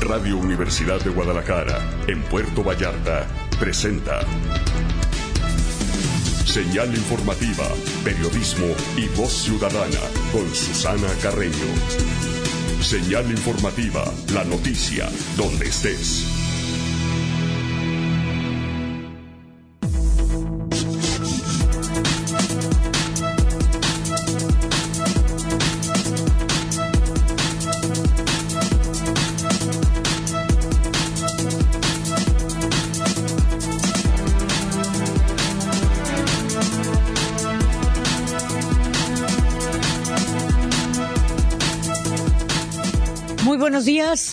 Radio Universidad de Guadalajara, en Puerto Vallarta, presenta Señal informativa, periodismo y voz ciudadana con Susana Carreño. Señal informativa, la noticia, donde estés.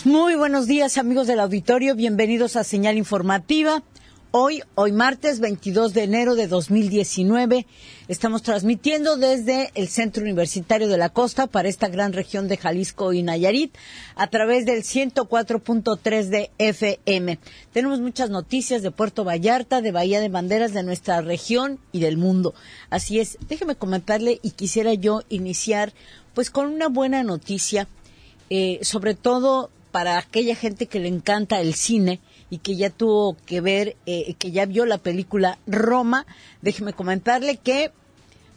Muy buenos días amigos del auditorio, bienvenidos a Señal Informativa. Hoy, hoy martes 22 de enero de 2019, estamos transmitiendo desde el Centro Universitario de la Costa para esta gran región de Jalisco y Nayarit a través del 104.3 de FM. Tenemos muchas noticias de Puerto Vallarta, de Bahía de Banderas, de nuestra región y del mundo. Así es, déjeme comentarle y quisiera yo iniciar pues con una buena noticia eh, sobre todo para aquella gente que le encanta el cine y que ya tuvo que ver, eh, que ya vio la película Roma, déjeme comentarle que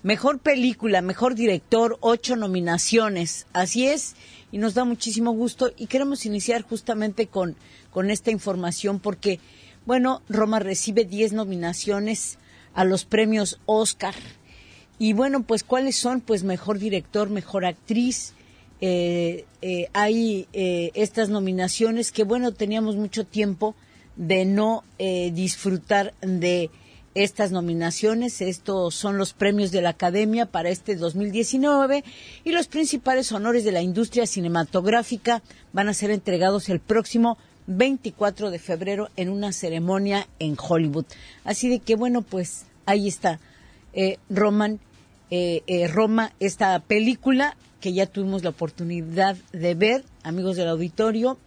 mejor película, mejor director, ocho nominaciones, así es, y nos da muchísimo gusto. Y queremos iniciar justamente con, con esta información porque, bueno, Roma recibe diez nominaciones a los premios Oscar. Y bueno, pues cuáles son, pues mejor director, mejor actriz, eh, eh, hay eh, estas nominaciones que, bueno, teníamos mucho tiempo de no disfrutar de estas nominaciones. Estos son los premios de la Academia para este 2019 y los principales honores de la industria cinematográfica van a ser entregados el próximo 24 de febrero en una ceremonia en Hollywood. Así de que, bueno, pues ahí está. Roman, Roma, esta película que ya tuvimos la oportunidad de ver, amigos del auditorio,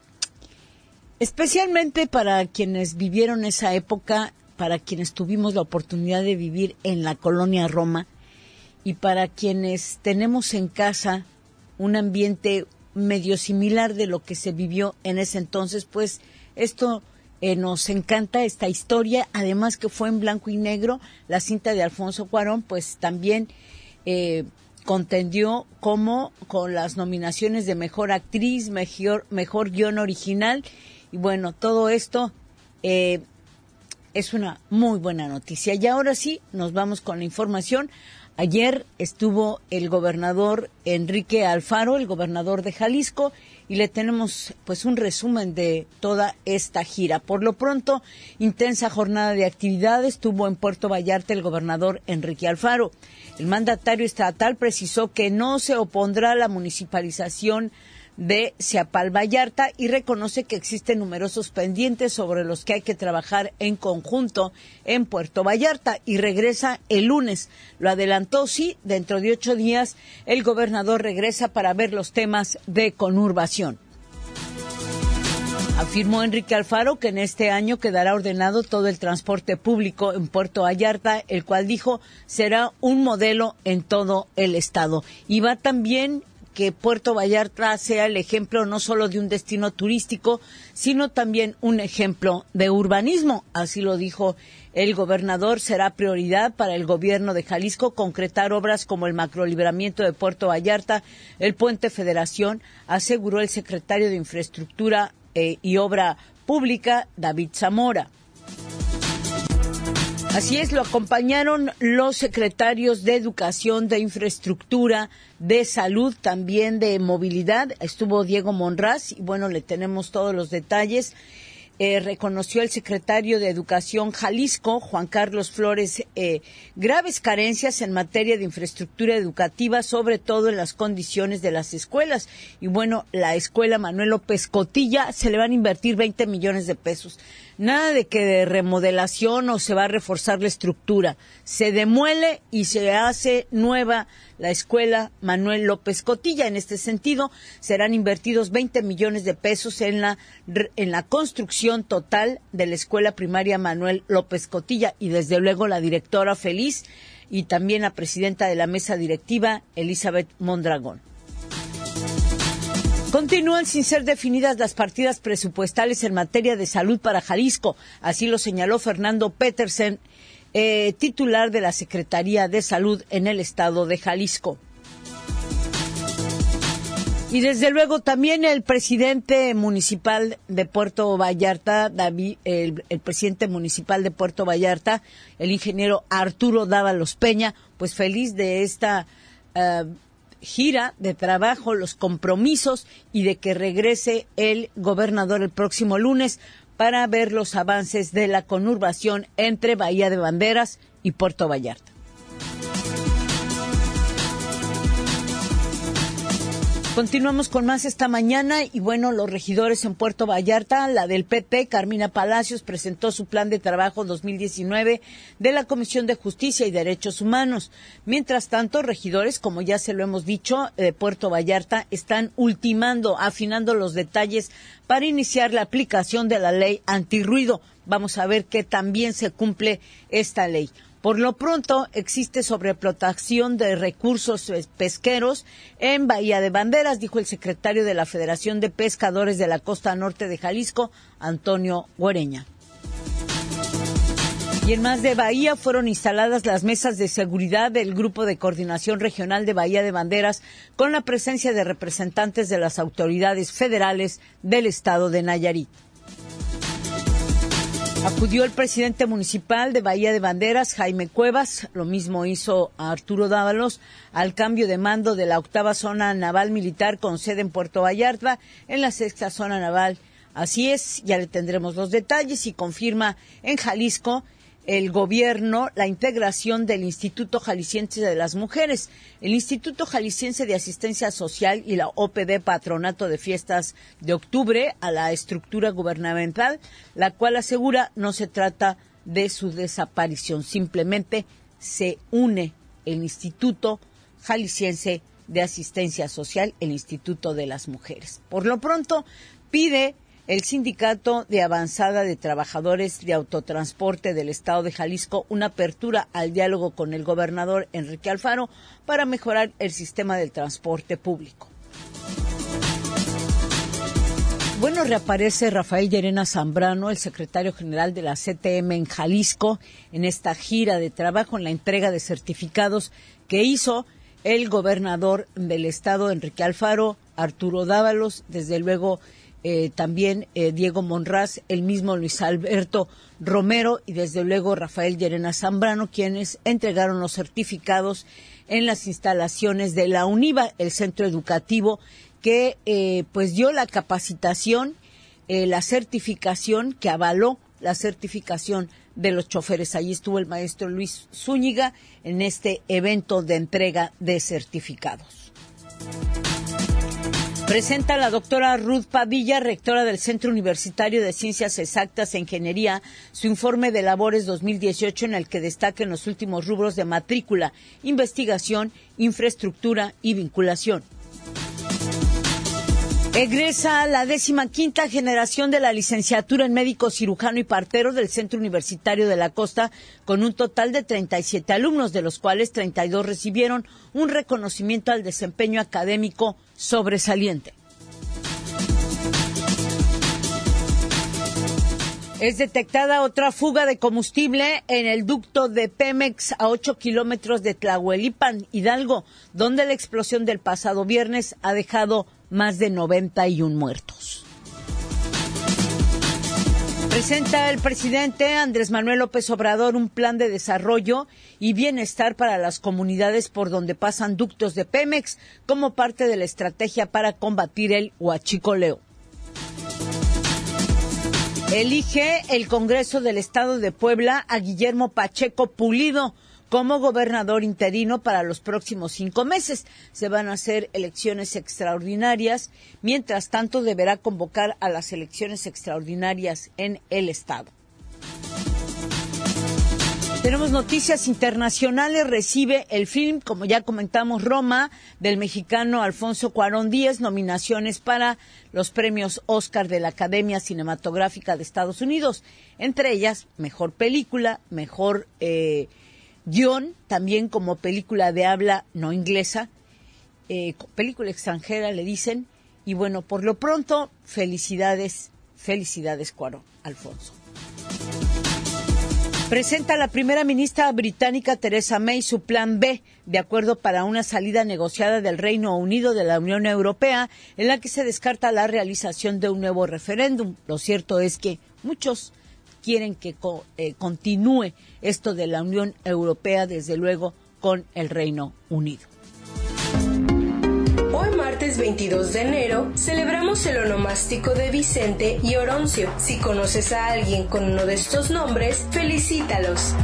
especialmente para quienes vivieron esa época, para quienes tuvimos la oportunidad de vivir en la colonia Roma y para quienes tenemos en casa un ambiente medio similar de lo que se vivió en ese entonces, pues esto eh, nos encanta esta historia, además que fue en blanco y negro, la cinta de Alfonso Cuarón, pues también eh, contendió como con las nominaciones de mejor actriz, mejor, mejor guion original. Y bueno, todo esto eh, es una muy buena noticia. Y ahora sí, nos vamos con la información. Ayer estuvo el gobernador Enrique Alfaro, el gobernador de Jalisco, y le tenemos pues un resumen de toda esta gira. Por lo pronto, intensa jornada de actividades tuvo en Puerto Vallarta el gobernador Enrique Alfaro. El mandatario estatal precisó que no se opondrá a la municipalización de Seapal Vallarta y reconoce que existen numerosos pendientes sobre los que hay que trabajar en conjunto en Puerto Vallarta y regresa el lunes. Lo adelantó, sí, dentro de ocho días el gobernador regresa para ver los temas de conurbación. Afirmó Enrique Alfaro que en este año quedará ordenado todo el transporte público en Puerto Vallarta, el cual dijo será un modelo en todo el estado. Y va también que Puerto Vallarta sea el ejemplo no solo de un destino turístico, sino también un ejemplo de urbanismo. Así lo dijo el gobernador. Será prioridad para el gobierno de Jalisco concretar obras como el macrolibramiento de Puerto Vallarta, el puente Federación, aseguró el secretario de Infraestructura eh, y Obra Pública, David Zamora. Así es, lo acompañaron los secretarios de Educación, de Infraestructura, de Salud, también de Movilidad. Estuvo Diego Monraz y bueno, le tenemos todos los detalles. Eh, reconoció el secretario de Educación Jalisco, Juan Carlos Flores, eh, graves carencias en materia de infraestructura educativa, sobre todo en las condiciones de las escuelas. Y bueno, la escuela Manuel López Cotilla se le van a invertir 20 millones de pesos. Nada de que de remodelación o se va a reforzar la estructura. Se demuele y se hace nueva la escuela Manuel López Cotilla. En este sentido, serán invertidos 20 millones de pesos en la, en la construcción total de la escuela primaria Manuel López Cotilla y desde luego la directora feliz y también la presidenta de la mesa directiva, Elizabeth Mondragón. Continúan sin ser definidas las partidas presupuestales en materia de salud para Jalisco. Así lo señaló Fernando Petersen, eh, titular de la Secretaría de Salud en el estado de Jalisco. Y desde luego también el presidente municipal de Puerto Vallarta, David, el, presidente municipal de Puerto Vallarta, el ingeniero Arturo Dávalos Peña, pues feliz de esta uh, gira de trabajo, los compromisos y de que regrese el gobernador el próximo lunes para ver los avances de la conurbación entre Bahía de Banderas y Puerto Vallarta. Continuamos con más esta mañana y bueno, los regidores en Puerto Vallarta, la del PP, Carmina Palacios, presentó su plan de trabajo 2019 de la Comisión de Justicia y Derechos Humanos. Mientras tanto, regidores, como ya se lo hemos dicho, de Puerto Vallarta, están ultimando, afinando los detalles para iniciar la aplicación de la ley antirruido. Vamos a ver que también se cumple esta ley. Por lo pronto, existe sobreexplotación de recursos pesqueros en Bahía de Banderas, dijo el secretario de la Federación de Pescadores de la Costa Norte de Jalisco, Antonio Guareña. Y en más de Bahía fueron instaladas las mesas de seguridad del Grupo de Coordinación Regional de Bahía de Banderas con la presencia de representantes de las autoridades federales del estado de Nayarit. Acudió el presidente municipal de Bahía de Banderas, Jaime Cuevas, lo mismo hizo Arturo Dávalos, al cambio de mando de la octava zona naval militar con sede en Puerto Vallarta, en la sexta zona naval. Así es, ya le tendremos los detalles y confirma en Jalisco el gobierno la integración del Instituto Jalisciense de las Mujeres, el Instituto Jalisciense de Asistencia Social y la OPD Patronato de Fiestas de Octubre a la estructura gubernamental, la cual asegura no se trata de su desaparición, simplemente se une el Instituto Jalisciense de Asistencia Social, el Instituto de las Mujeres. Por lo pronto, pide el Sindicato de Avanzada de Trabajadores de Autotransporte del Estado de Jalisco una apertura al diálogo con el gobernador Enrique Alfaro para mejorar el sistema del transporte público. Bueno, reaparece Rafael Llerena Zambrano, el secretario general de la CTM en Jalisco, en esta gira de trabajo en la entrega de certificados que hizo el gobernador del estado, Enrique Alfaro, Arturo Dávalos, desde luego eh, también eh, Diego Monraz, el mismo Luis Alberto Romero y desde luego Rafael Llerena Zambrano, quienes entregaron los certificados en las instalaciones de la UNIVA, el centro educativo que eh, pues dio la capacitación, la certificación que avaló la certificación de los choferes. Allí estuvo el maestro Luis Zúñiga en este evento de entrega de certificados. Presenta la doctora Ruth Pavilla, rectora del Centro Universitario de Ciencias Exactas e Ingeniería, su informe de labores 2018 en el que destaca en los últimos rubros de matrícula, investigación, infraestructura y vinculación. Egresa la décima quinta generación de la licenciatura en médico cirujano y partero del Centro Universitario de la Costa, con un total de 37 alumnos, de los cuales 32 recibieron un reconocimiento al desempeño académico sobresaliente. Es detectada otra fuga de combustible en el ducto de Pemex a 8 kilómetros de Tlahuelipan, Hidalgo, donde la explosión del pasado viernes ha dejado más de 91 muertos. Presenta el presidente Andrés Manuel López Obrador un plan de desarrollo y bienestar para las comunidades por donde pasan ductos de Pemex como parte de la estrategia para combatir el huachicoleo. Elige el Congreso del Estado de Puebla a Guillermo Pacheco Pulido como gobernador interino para los próximos cinco meses. Se van a hacer elecciones extraordinarias. Mientras tanto, deberá convocar a las elecciones extraordinarias en el Estado. Tenemos noticias internacionales. Recibe el film, como ya comentamos, Roma, del mexicano Alfonso Cuarón Díez, nominaciones para los premios Oscar de la Academia Cinematográfica de Estados Unidos. Entre ellas, mejor película, mejor eh, guion, también como película de habla no inglesa, eh, película extranjera le dicen, Y bueno, por lo pronto, felicidades, felicidades, Cuaro Alfonso. Presenta la primera ministra británica Theresa May su plan B, de acuerdo para una salida negociada del Reino Unido de la Unión Europea, en la que se descarta la realización de un nuevo referéndum. Lo cierto es que muchos quieren que eh, continúe esto de la Unión Europea, desde luego, con el Reino Unido. Hoy martes 22 de enero celebramos el onomástico de Vicente y Oroncio. Si conoces a alguien con uno de estos nombres, felicítalos.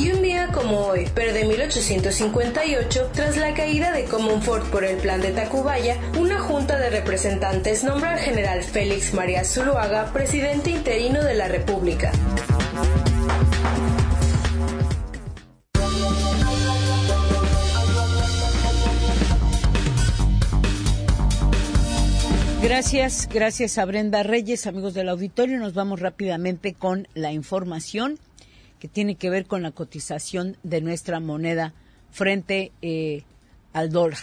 Y un día como hoy, pero de 1858, tras la caída de Comonfort por el plan de Tacubaya, una junta de representantes nombra al general Félix María Zuluaga presidente interino de la República. Gracias, gracias a Brenda Reyes, amigos del auditorio. Nos vamos rápidamente con la información que tiene que ver con la cotización de nuestra moneda frente eh, al dólar.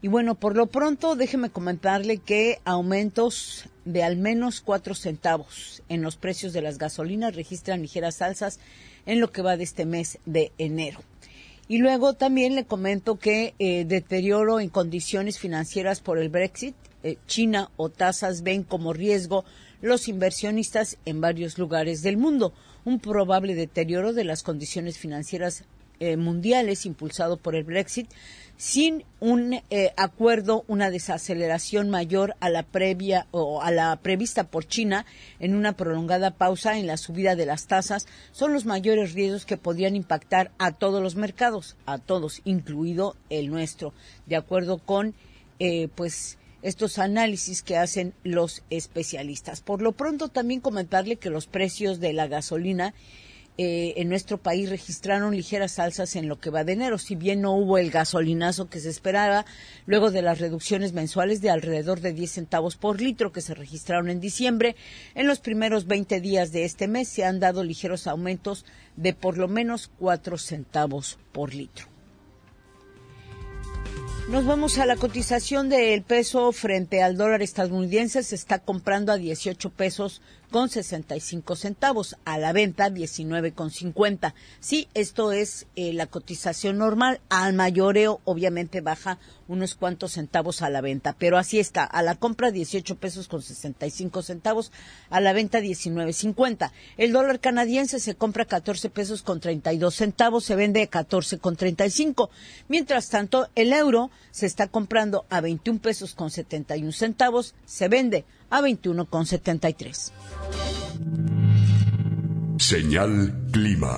Y bueno, por lo pronto, déjeme comentarle que aumentos de al menos cuatro centavos en los precios de las gasolinas registran ligeras alzas en lo que va de este mes de enero. Y luego también le comento que eh, deterioro en condiciones financieras por el Brexit eh, China o tasas ven como riesgo los inversionistas en varios lugares del mundo. Un probable deterioro de las condiciones financieras eh, mundiales impulsado por el Brexit sin un eh, acuerdo, una desaceleración mayor a la previa o a la prevista por China en una prolongada pausa en la subida de las tasas son los mayores riesgos que podrían impactar a todos los mercados, a todos, incluido el nuestro, de acuerdo con pues estos análisis que hacen los especialistas. Por lo pronto, también comentarle que los precios de la gasolina eh, en nuestro país registraron ligeras alzas en lo que va de enero, si bien no hubo el gasolinazo que se esperaba luego de las reducciones mensuales de alrededor de 10 centavos por litro que se registraron en diciembre. En los primeros 20 días de este mes se han dado ligeros aumentos de por lo menos 4 centavos por litro. Nos vamos a la cotización del peso frente al dólar estadounidense. Se está comprando a 18 pesos con 65 centavos, a la venta 19 con 50. Sí, esto es eh, la cotización normal. Al mayoreo obviamente baja unos cuantos centavos a la venta, pero así está. A la compra 18 pesos con 65 centavos, a la venta 19.50. El dólar canadiense se compra 14 pesos con 32 centavos, se vende 14 con 35. Mientras tanto, el euro se está comprando a 21 pesos con 71 centavos, se vende a 21 con 73. Señal Clima.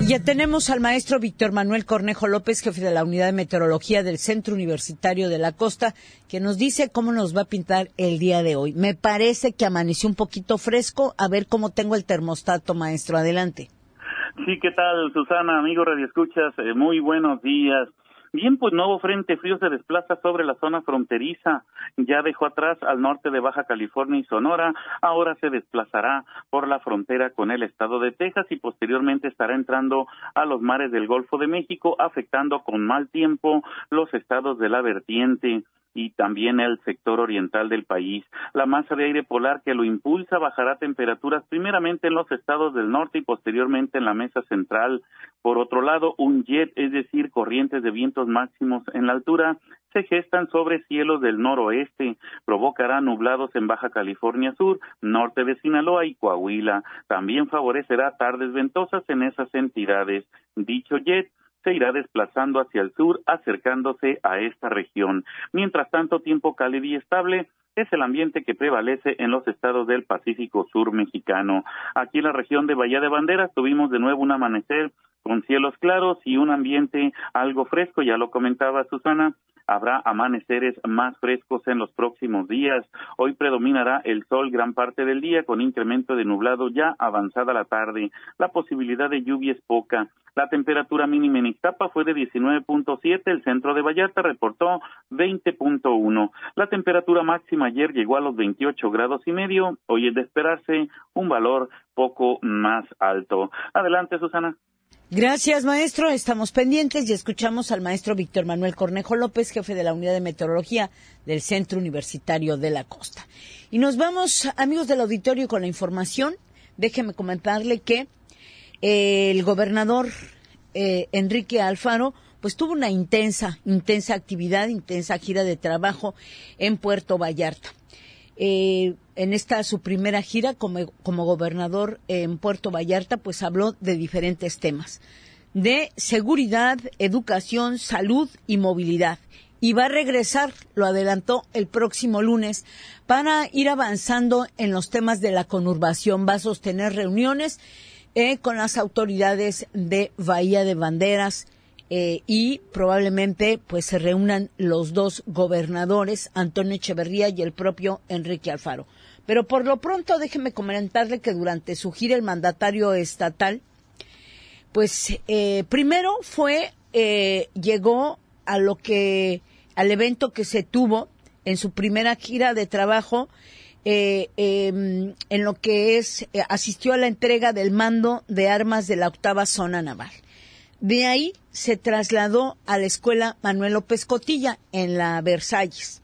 Ya tenemos al maestro Víctor Manuel Cornejo López, jefe de la Unidad de Meteorología del Centro Universitario de la Costa, que nos dice cómo nos va a pintar el día de hoy. Me parece que amaneció un poquito fresco. A ver cómo tengo el termostato, maestro. Adelante. Sí, ¿qué tal, Susana? Amigo Radio Escuchas, eh, muy buenos días. Bien, pues nuevo frente frío se desplaza sobre la zona fronteriza. Ya dejó atrás al norte de Baja California y Sonora. Ahora se desplazará por la frontera con el estado de Texas y posteriormente estará entrando a los mares del Golfo de México, afectando con mal tiempo los estados de la vertiente y también el sector oriental del país. La masa de aire polar que lo impulsa bajará temperaturas primeramente en los estados del norte y posteriormente en la mesa central. Por otro lado, un jet, es decir, corrientes de vientos máximos en la altura, se gestan sobre cielos del noroeste, provocará nublados en Baja California Sur, norte de Sinaloa y Coahuila. También favorecerá tardes ventosas en esas entidades. Dicho jet se irá desplazando hacia el sur, acercándose a esta región. Mientras tanto, tiempo cálido y estable es el ambiente que prevalece en los estados del Pacífico Sur mexicano. Aquí en la región de Bahía de Banderas tuvimos de nuevo un amanecer con cielos claros y un ambiente algo fresco, ya lo comentaba Susana, habrá amaneceres más frescos en los próximos días. Hoy predominará el sol gran parte del día con incremento de nublado ya avanzada la tarde. La posibilidad de lluvia es poca. La temperatura mínima en Ixtapa fue de 19.7, el centro de Vallarta reportó 20.1. La temperatura máxima ayer llegó a los 28 grados y medio, hoy es de esperarse un valor poco más alto. Adelante, Susana. Gracias, maestro. Estamos pendientes y escuchamos al maestro Víctor Manuel Cornejo López, jefe de la Unidad de Meteorología del Centro Universitario de la Costa. Y nos vamos, amigos del auditorio, con la información. Déjeme comentarle que eh, el gobernador eh, Enrique Alfaro pues tuvo una intensa, intensa actividad, intensa gira de trabajo en Puerto Vallarta. Eh, en esta su primera gira como, como gobernador en Puerto Vallarta, pues habló de diferentes temas, de seguridad, educación, salud y movilidad. Y va a regresar, lo adelantó el próximo lunes, para ir avanzando en los temas de la conurbación. Va a sostener reuniones eh, con las autoridades de Bahía de Banderas, eh, y probablemente pues se reúnan los dos gobernadores, Antonio Echeverría y el propio Enrique Alfaro. Pero por lo pronto déjeme comentarle que durante su gira el mandatario estatal, pues eh, primero fue, eh, llegó a lo que, al evento que se tuvo en su primera gira de trabajo, em, en lo que es, asistió a la entrega del mando de armas de la octava zona naval. De ahí se trasladó a la escuela Manuel López Cotilla en la Versalles.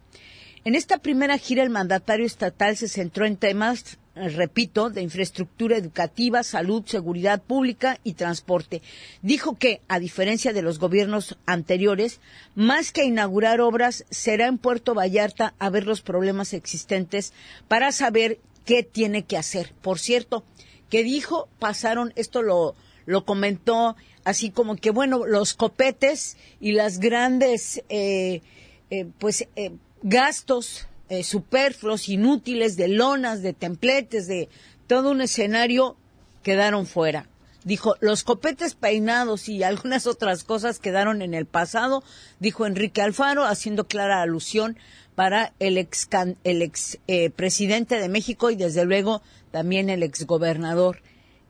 En esta primera gira el mandatario estatal se centró en temas, repito, de infraestructura educativa, salud, seguridad pública y transporte. Dijo que, a diferencia de los gobiernos anteriores, más que inaugurar obras, será en Puerto Vallarta a ver los problemas existentes para saber qué tiene que hacer. Por cierto, que dijo, pasaron, esto lo, lo comentó así como que, bueno, los copetes y las grandes, eh, eh, pues, eh, gastos superfluos, inútiles, de lonas, de templetes, de todo un escenario, quedaron fuera. Dijo, los copetes peinados y algunas otras cosas quedaron en el pasado, dijo Enrique Alfaro, haciendo clara alusión para el ex, el ex presidente de México y desde luego también el ex gobernador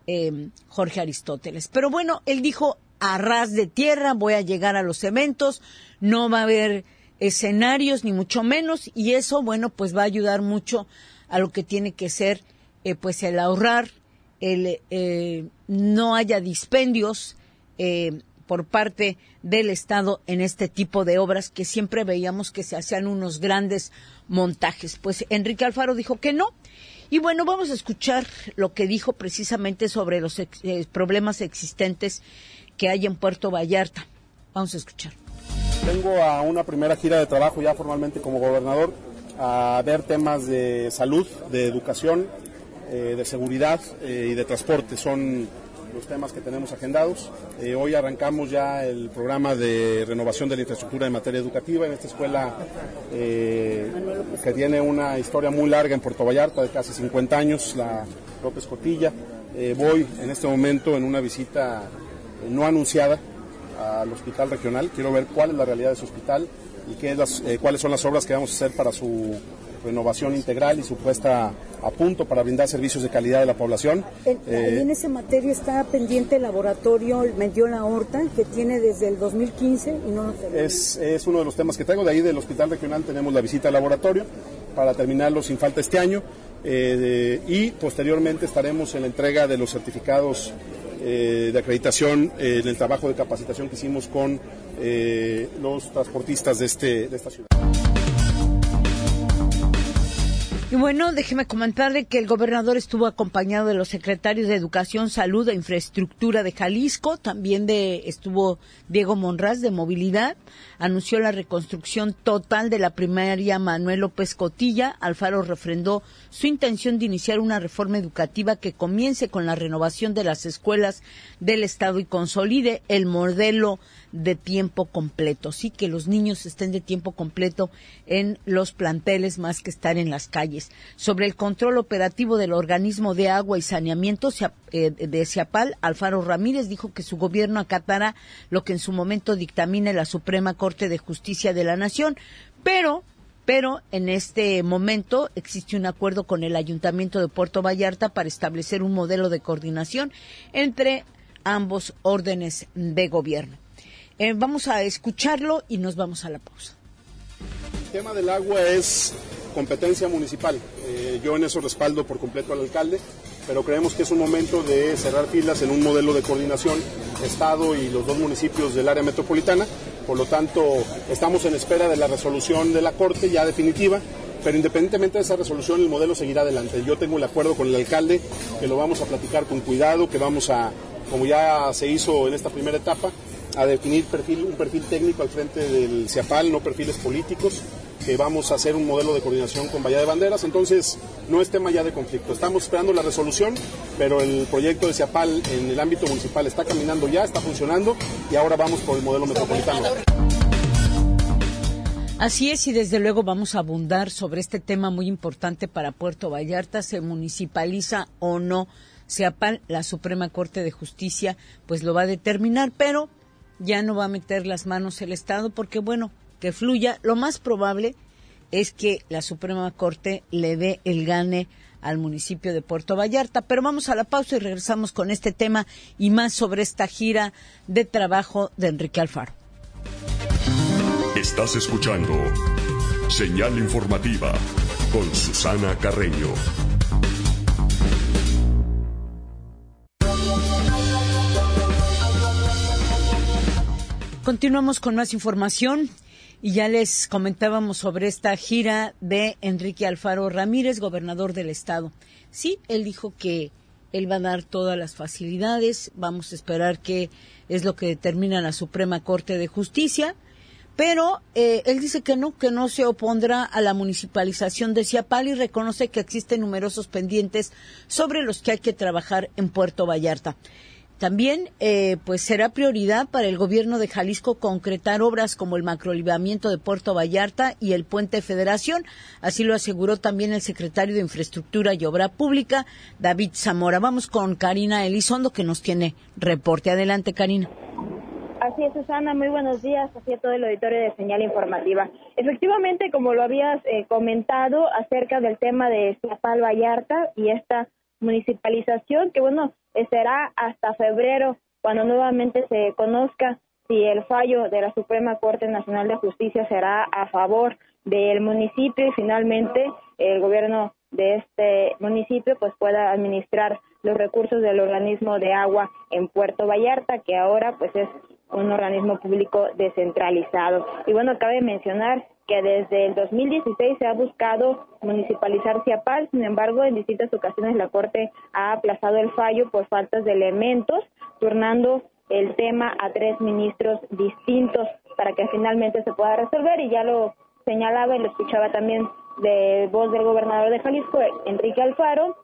eh, Jorge Aristóteles. Pero bueno, él dijo a ras de tierra, voy a llegar a los eventos, no va a haber escenarios ni mucho menos y eso, bueno, pues va a ayudar mucho a lo que tiene que ser, eh, pues el ahorrar, el eh, no haya dispendios por parte del Estado en este tipo de obras que siempre veíamos que se hacían unos grandes montajes. Pues Enrique Alfaro dijo que no, y bueno, vamos a escuchar lo que dijo precisamente sobre los eh, problemas existentes que hay en Puerto Vallarta. Vamos a escuchar. Vengo a una primera gira de trabajo ya formalmente como gobernador a ver temas de salud, de educación, eh, de seguridad eh, y de transporte. Son los temas que tenemos agendados. Eh, hoy arrancamos ya el programa de renovación de la infraestructura en materia educativa en esta escuela eh, que tiene una historia muy larga en Puerto Vallarta de casi 50 años, la López Cotilla. Eh, voy en este momento en una visita no anunciada al hospital regional. Quiero ver cuál es la realidad de su hospital y qué las, cuáles son las obras que vamos a hacer para su renovación integral y su puesta a punto para brindar servicios de calidad a la población. En, eh, en ese materia está pendiente el laboratorio la Horta, que tiene desde el 2015 y no lo es, es uno de los temas que traigo. De ahí del Hospital Regional tenemos la visita al laboratorio para terminarlo sin falta este año. Eh, y posteriormente estaremos en la entrega de los certificados eh, de acreditación en el trabajo de capacitación que hicimos con los transportistas de, este, de esta ciudad. Y bueno, déjeme comentarle que el gobernador estuvo acompañado de los secretarios de Educación, Salud e Infraestructura de Jalisco, también de estuvo Diego Monraz de Movilidad, anunció la reconstrucción total de la primaria Manuel López Cotilla. Alfaro refrendó su intención de iniciar una reforma educativa que comience con la renovación de las escuelas del Estado y consolide el modelo de tiempo completo, sí que los niños estén de tiempo completo en los planteles más que estar en las calles. Sobre el control operativo del organismo de agua y saneamiento eh, de Ciapal, Alfaro Ramírez dijo que su gobierno acatará lo que en su momento dictamine la Suprema Corte de Justicia de la Nación, pero pero en este momento existe un acuerdo con el Ayuntamiento de Puerto Vallarta para establecer un modelo de coordinación entre ambos órdenes de gobierno. Eh, vamos a escucharlo y nos vamos a la pausa. El tema del agua es competencia municipal. Eh, yo en eso respaldo por completo al alcalde. pero creemos que es un momento de cerrar filas en un modelo de coordinación Estado y los dos municipios del área metropolitana. Por lo tanto, estamos en espera de la resolución de la Corte ya definitiva, pero independientemente de esa resolución, el modelo seguirá adelante. Yo tengo el acuerdo con el alcalde que lo vamos a platicar con cuidado, que vamos a, como ya se hizo en esta primera etapa, a definir perfil, un perfil técnico al frente del CIAPAL, no perfiles políticos, que vamos a hacer un modelo de coordinación con Bahía de Banderas, entonces no es tema ya de conflicto. Estamos esperando la resolución, pero el proyecto de CIAPAL en el ámbito municipal está caminando ya, está funcionando y ahora vamos por el modelo metropolitano. Así es, y desde luego vamos a abundar sobre este tema muy importante para Puerto Vallarta, se municipaliza o no CIAPAL, la Suprema Corte de Justicia pues lo va a determinar, pero ya no va a meter las manos el Estado porque, bueno, que fluya. Lo más probable es que la Suprema Corte le dé el gane al municipio de Puerto Vallarta. Pero vamos a la pausa y regresamos con este tema y más sobre esta gira de trabajo de Enrique Alfaro. Estás escuchando Señal Informativa con Susana Carreño. Continuamos con más información y ya les comentábamos sobre esta gira de Enrique Alfaro Ramírez, gobernador del estado. Sí, él dijo que él va a dar todas las facilidades, vamos a esperar qué es lo que determina la Suprema Corte de Justicia, pero eh, él dice que no, que no se opondrá a la municipalización de Ciapal y reconoce que existen numerosos pendientes sobre los que hay que trabajar en Puerto Vallarta. También, eh, pues será prioridad para el gobierno de Jalisco concretar obras como el macrolivamiento de Puerto Vallarta y el puente Federación. Así lo aseguró también el secretario de Infraestructura y Obra Pública, David Zamora. Vamos con Karina Elizondo, que nos tiene reporte. Adelante, Karina. Así es, Susana. Muy buenos días. Así es todo el auditorio de Señal Informativa. Efectivamente, como lo habías eh, comentado acerca del tema de Zapal Vallarta y esta municipalización, que bueno, será hasta febrero cuando nuevamente se conozca si el fallo de la Suprema Corte Nacional de Justicia será a favor del municipio y finalmente el gobierno de este municipio pues pueda administrar los recursos del organismo de agua en Puerto Vallarta que ahora pues es un organismo público descentralizado. Y bueno, cabe mencionar que desde el 2016 se ha buscado municipalizar Ciapal, sin embargo, en distintas ocasiones la Corte ha aplazado el fallo por faltas de elementos, turnando el tema a tres ministros distintos para que finalmente se pueda resolver y ya lo señalaba y lo escuchaba también de voz del gobernador de Jalisco, Enrique Alfaro,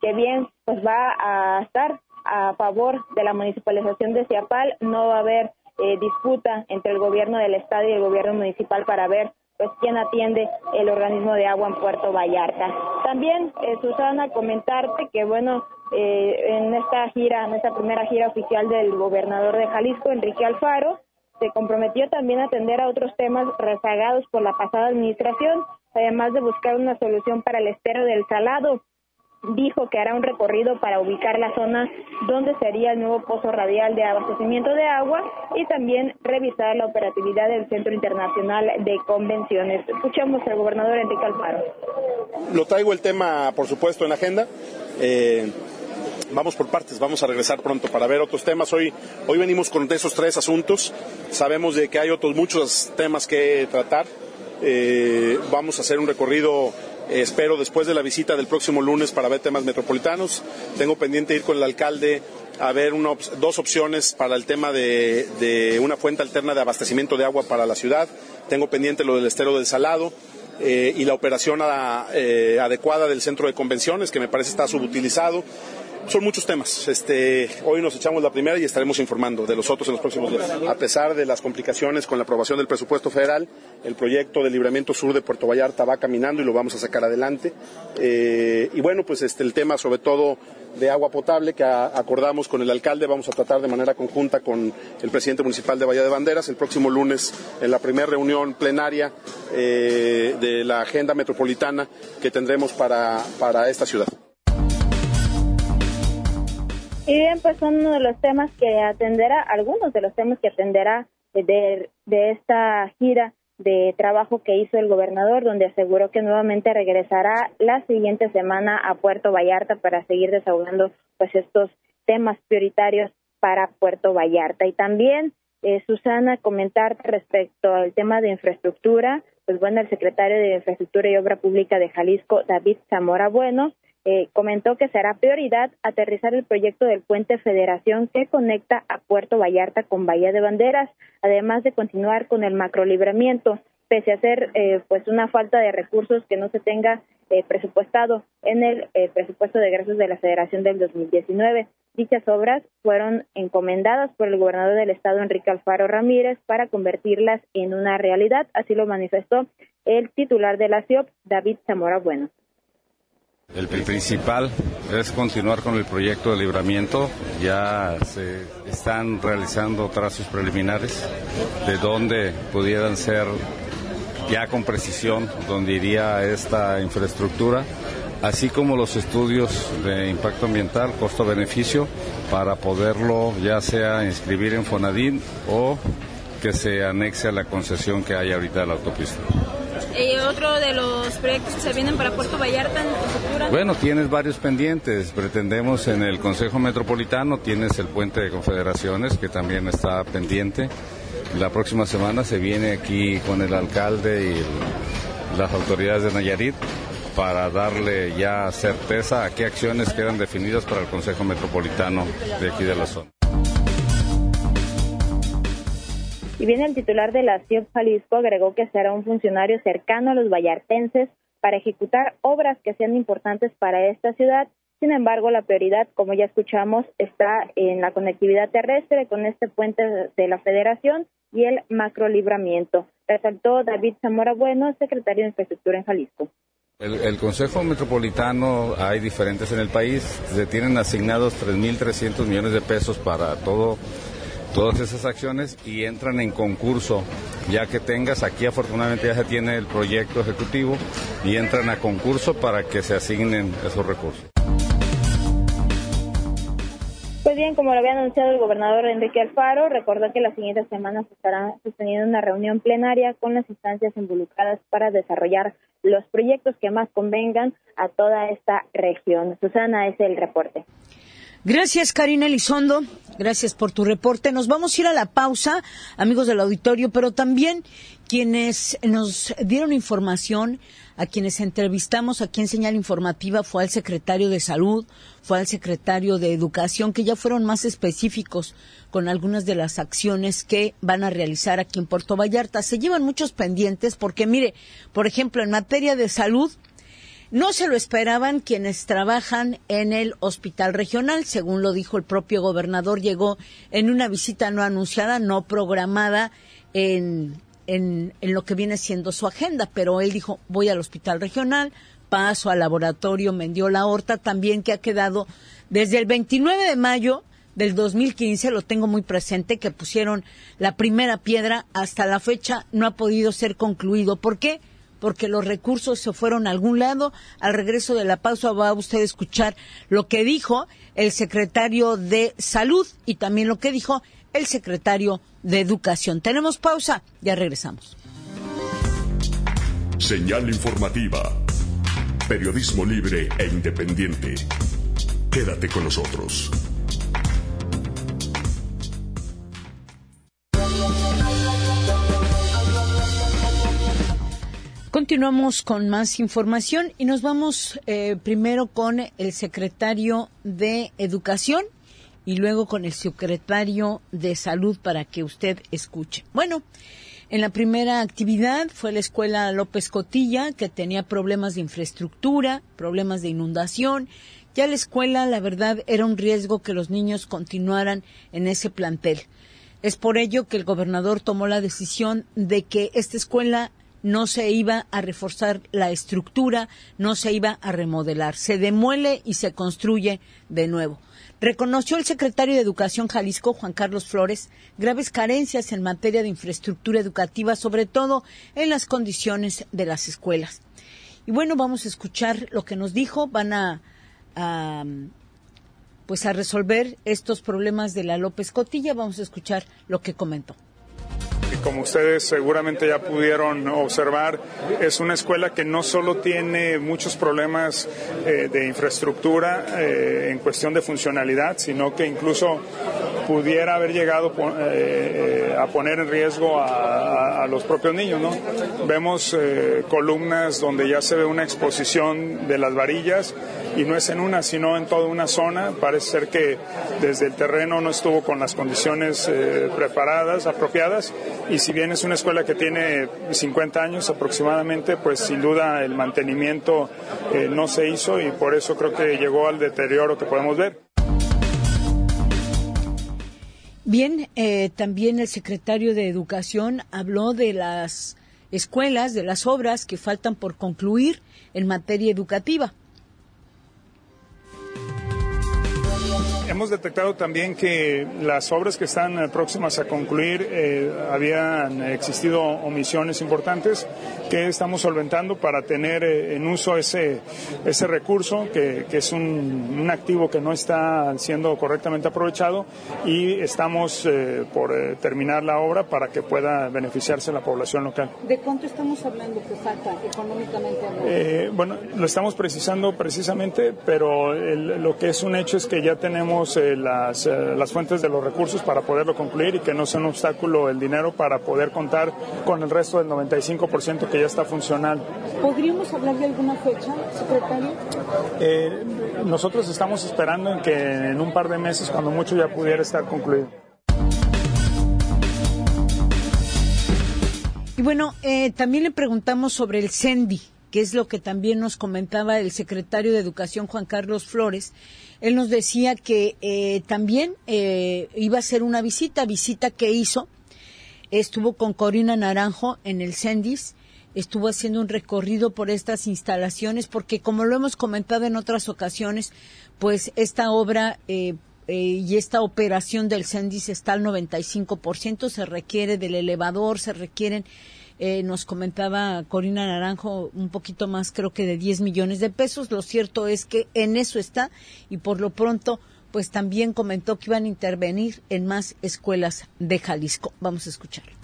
que bien pues va a estar a favor de la municipalización de Ciapal, no va a haber eh, disputa entre el gobierno del estado y el gobierno municipal para ver pues quién atiende el organismo de agua en Puerto Vallarta. También, eh, Susana, comentarte que, bueno, eh, en esta gira, en esta primera gira oficial del gobernador de Jalisco, Enrique Alfaro, se comprometió también a atender a otros temas rezagados por la pasada administración, además de buscar una solución para el estero del Salado, dijo que hará un recorrido para ubicar la zona donde sería el nuevo pozo radial de abastecimiento de agua y también revisar la operatividad del Centro Internacional de Convenciones. Escuchamos al gobernador Enrique Alfaro. Lo traigo el tema, por supuesto, en agenda. Eh, vamos por partes, vamos a regresar pronto para ver otros temas. Hoy, hoy venimos con esos tres asuntos. Sabemos de que hay otros muchos temas que tratar. Eh, vamos a hacer un recorrido espero después de la visita del próximo lunes para ver temas metropolitanos. Tengo pendiente ir con el alcalde a ver dos opciones para el tema de, una fuente alterna de abastecimiento de agua para la ciudad. Tengo pendiente lo del estero del Salado. Eh, y la operación eh, adecuada del centro de convenciones, que me parece está subutilizado son muchos temas. Este, hoy nos echamos la primera y estaremos informando de los otros en los próximos días. A pesar de las complicaciones con la aprobación del presupuesto federal, el proyecto de libramiento sur de Puerto Vallarta va caminando y lo vamos a sacar adelante. Eh, y bueno, pues este, el tema sobre todo de agua potable que acordamos con el alcalde, vamos a tratar de manera conjunta con el presidente municipal de Bahía de Banderas el próximo lunes en la primera reunión plenaria eh, de la agenda metropolitana que tendremos para esta ciudad. Y bien, pues son uno de los temas que atenderá, algunos de los temas que atenderá de, de esta gira de trabajo que hizo el gobernador, donde aseguró que nuevamente regresará la siguiente semana a Puerto Vallarta para seguir desahogando pues estos temas prioritarios para Puerto Vallarta. Y también, eh, Susana, comentar respecto al tema de infraestructura, pues bueno, el secretario de Infraestructura y Obra Pública de Jalisco, David Zamora Bueno, eh, comentó que será prioridad aterrizar el proyecto del puente Federación que conecta a Puerto Vallarta con Bahía de Banderas, además de continuar con el macrolibramiento, pese a ser eh, pues una falta de recursos que no se tenga eh, presupuestado en el presupuesto de egresos de la Federación del 2019. Dichas obras fueron encomendadas por el gobernador del estado, Enrique Alfaro Ramírez, para convertirlas en una realidad. Así lo manifestó el titular de la CIOP, David Zamora Bueno. El principal es continuar con el proyecto de libramiento. Ya se están realizando trazos preliminares de dónde pudieran ser ya con precisión donde iría esta infraestructura, así como los estudios de impacto ambiental, costo-beneficio, para poderlo ya sea inscribir en Fonadín o que se anexe a la concesión que hay ahorita de la autopista. ¿Y otro de los proyectos que se vienen para Puerto Vallarta en futuro? Bueno, tienes varios pendientes. Pretendemos en el Consejo Metropolitano, tienes el puente de confederaciones que también está pendiente. La próxima semana se viene aquí con el alcalde y las autoridades de Nayarit para darle ya certeza a qué acciones quedan definidas para el Consejo Metropolitano de aquí de la zona. Y bien, el titular de la CIOP Jalisco agregó que será un funcionario cercano a los vallartenses para ejecutar obras que sean importantes para esta ciudad. Sin embargo, la prioridad, como ya escuchamos, está en la conectividad terrestre con este puente de la Federación y el macrolibramiento. Resaltó David Zamora Bueno, secretario de Infraestructura en Jalisco. El, el, Consejo Metropolitano hay diferentes en el país, se tienen asignados 3.300 millones de pesos para todo todas esas acciones y entran en concurso. Ya que tengas, aquí afortunadamente ya se tiene el proyecto ejecutivo y entran a concurso para que se asignen esos recursos. Pues bien, como lo había anunciado el gobernador Enrique Alfaro, recordó que las siguientes semanas estará sosteniendo una reunión plenaria con las instancias involucradas para desarrollar los proyectos que más convengan a toda esta región. Susana, es el reporte. Gracias, Karina Elizondo. Gracias por tu reporte. Nos vamos a ir a la pausa, amigos del auditorio, pero también quienes nos dieron información, a quienes entrevistamos aquí en Señal Informativa, fue al secretario de Salud, fue al secretario de Educación, que ya fueron más específicos con algunas de las acciones que van a realizar aquí en Puerto Vallarta. Se llevan muchos pendientes porque, mire, por ejemplo, en materia de salud, no se lo esperaban quienes trabajan en el hospital regional, según lo dijo el propio gobernador, llegó en una visita no anunciada, no programada en, en, lo que viene siendo su agenda, pero él dijo, voy al hospital regional, paso al laboratorio Mendiola Horta, también que ha quedado desde el 29 de mayo del 2015, lo tengo muy presente, que pusieron la primera piedra, hasta la fecha no ha podido ser concluido. ¿Por qué? Porque los recursos se fueron a algún lado. Al regreso de la pausa va a usted escuchar lo que dijo el secretario de Salud y también lo que dijo el secretario de Educación. Tenemos pausa, ya regresamos. Señal informativa. Periodismo libre e independiente. Quédate con nosotros. Continuamos con más información y nos vamos eh, primero con el secretario de Educación y luego con el secretario de Salud para que usted escuche. Bueno, en la primera actividad fue la escuela López Cotilla, que tenía problemas de infraestructura, problemas de inundación. Ya la escuela, la verdad, era un riesgo que los niños continuaran en ese plantel. Es por ello que el gobernador tomó la decisión de que esta escuela no se iba a reforzar la estructura, no se iba a remodelar, se demuele y se construye de nuevo. Reconoció el secretario de Educación Jalisco, Juan Carlos Flores, graves carencias en materia de infraestructura educativa, sobre todo en las condiciones de las escuelas. Y bueno, vamos a escuchar lo que nos dijo. Van a, pues a resolver estos problemas de la López Cotilla. Vamos a escuchar lo que comentó como ustedes seguramente ya pudieron observar, es una escuela que no solo tiene muchos problemas eh, de infraestructura eh, en cuestión de funcionalidad, sino que incluso pudiera haber llegado eh, a poner en riesgo a, los propios niños. ¿no? Vemos columnas donde ya se ve una exposición de las varillas y no es en una, sino en toda una zona. Parece ser que desde el terreno no estuvo con las condiciones preparadas, apropiadas, y si bien es una escuela que tiene 50 años aproximadamente, pues sin duda el mantenimiento eh, no se hizo y por eso creo que llegó al deterioro que podemos ver. Bien, eh, también el secretario de Educación habló de las escuelas, de las obras que faltan por concluir en materia educativa. Hemos detectado también que las obras que están eh, próximas a concluir eh, habían existido omisiones importantes que estamos solventando para tener eh, en uso ese, ese recurso que, que es un, un, activo que no está siendo correctamente aprovechado y estamos por terminar la obra para que pueda beneficiarse la población local. ¿De cuánto estamos hablando que falta económicamente? bueno, lo estamos precisando precisamente, pero el, lo que es un hecho es que ya tenemos eh, las, eh, las fuentes de los recursos para poderlo concluir y que no sea un obstáculo el dinero para poder contar con el resto del 95% que ya está funcional. ¿Podríamos hablar de alguna fecha, secretario? Eh, nosotros estamos esperando en que en un par de meses, cuando mucho, ya pudiera estar concluido. Y bueno, eh, también le preguntamos sobre el CENDI, que es lo que también nos comentaba el secretario de Educación, Juan Carlos Flores, él nos decía que eh, también eh, iba a hacer una visita, visita que hizo. Estuvo con Corina Naranjo en el Sendis, estuvo haciendo un recorrido por estas instalaciones, porque como lo hemos comentado en otras ocasiones, pues esta obra eh, y esta operación del Sendis está al 95%, se requiere del elevador, se requieren eh, nos comentaba Corina Naranjo un poquito más, creo que de 10 millones de pesos. Lo cierto es que en eso está y por lo pronto, pues también comentó que iban a intervenir en más escuelas de Jalisco. Vamos a escucharlo.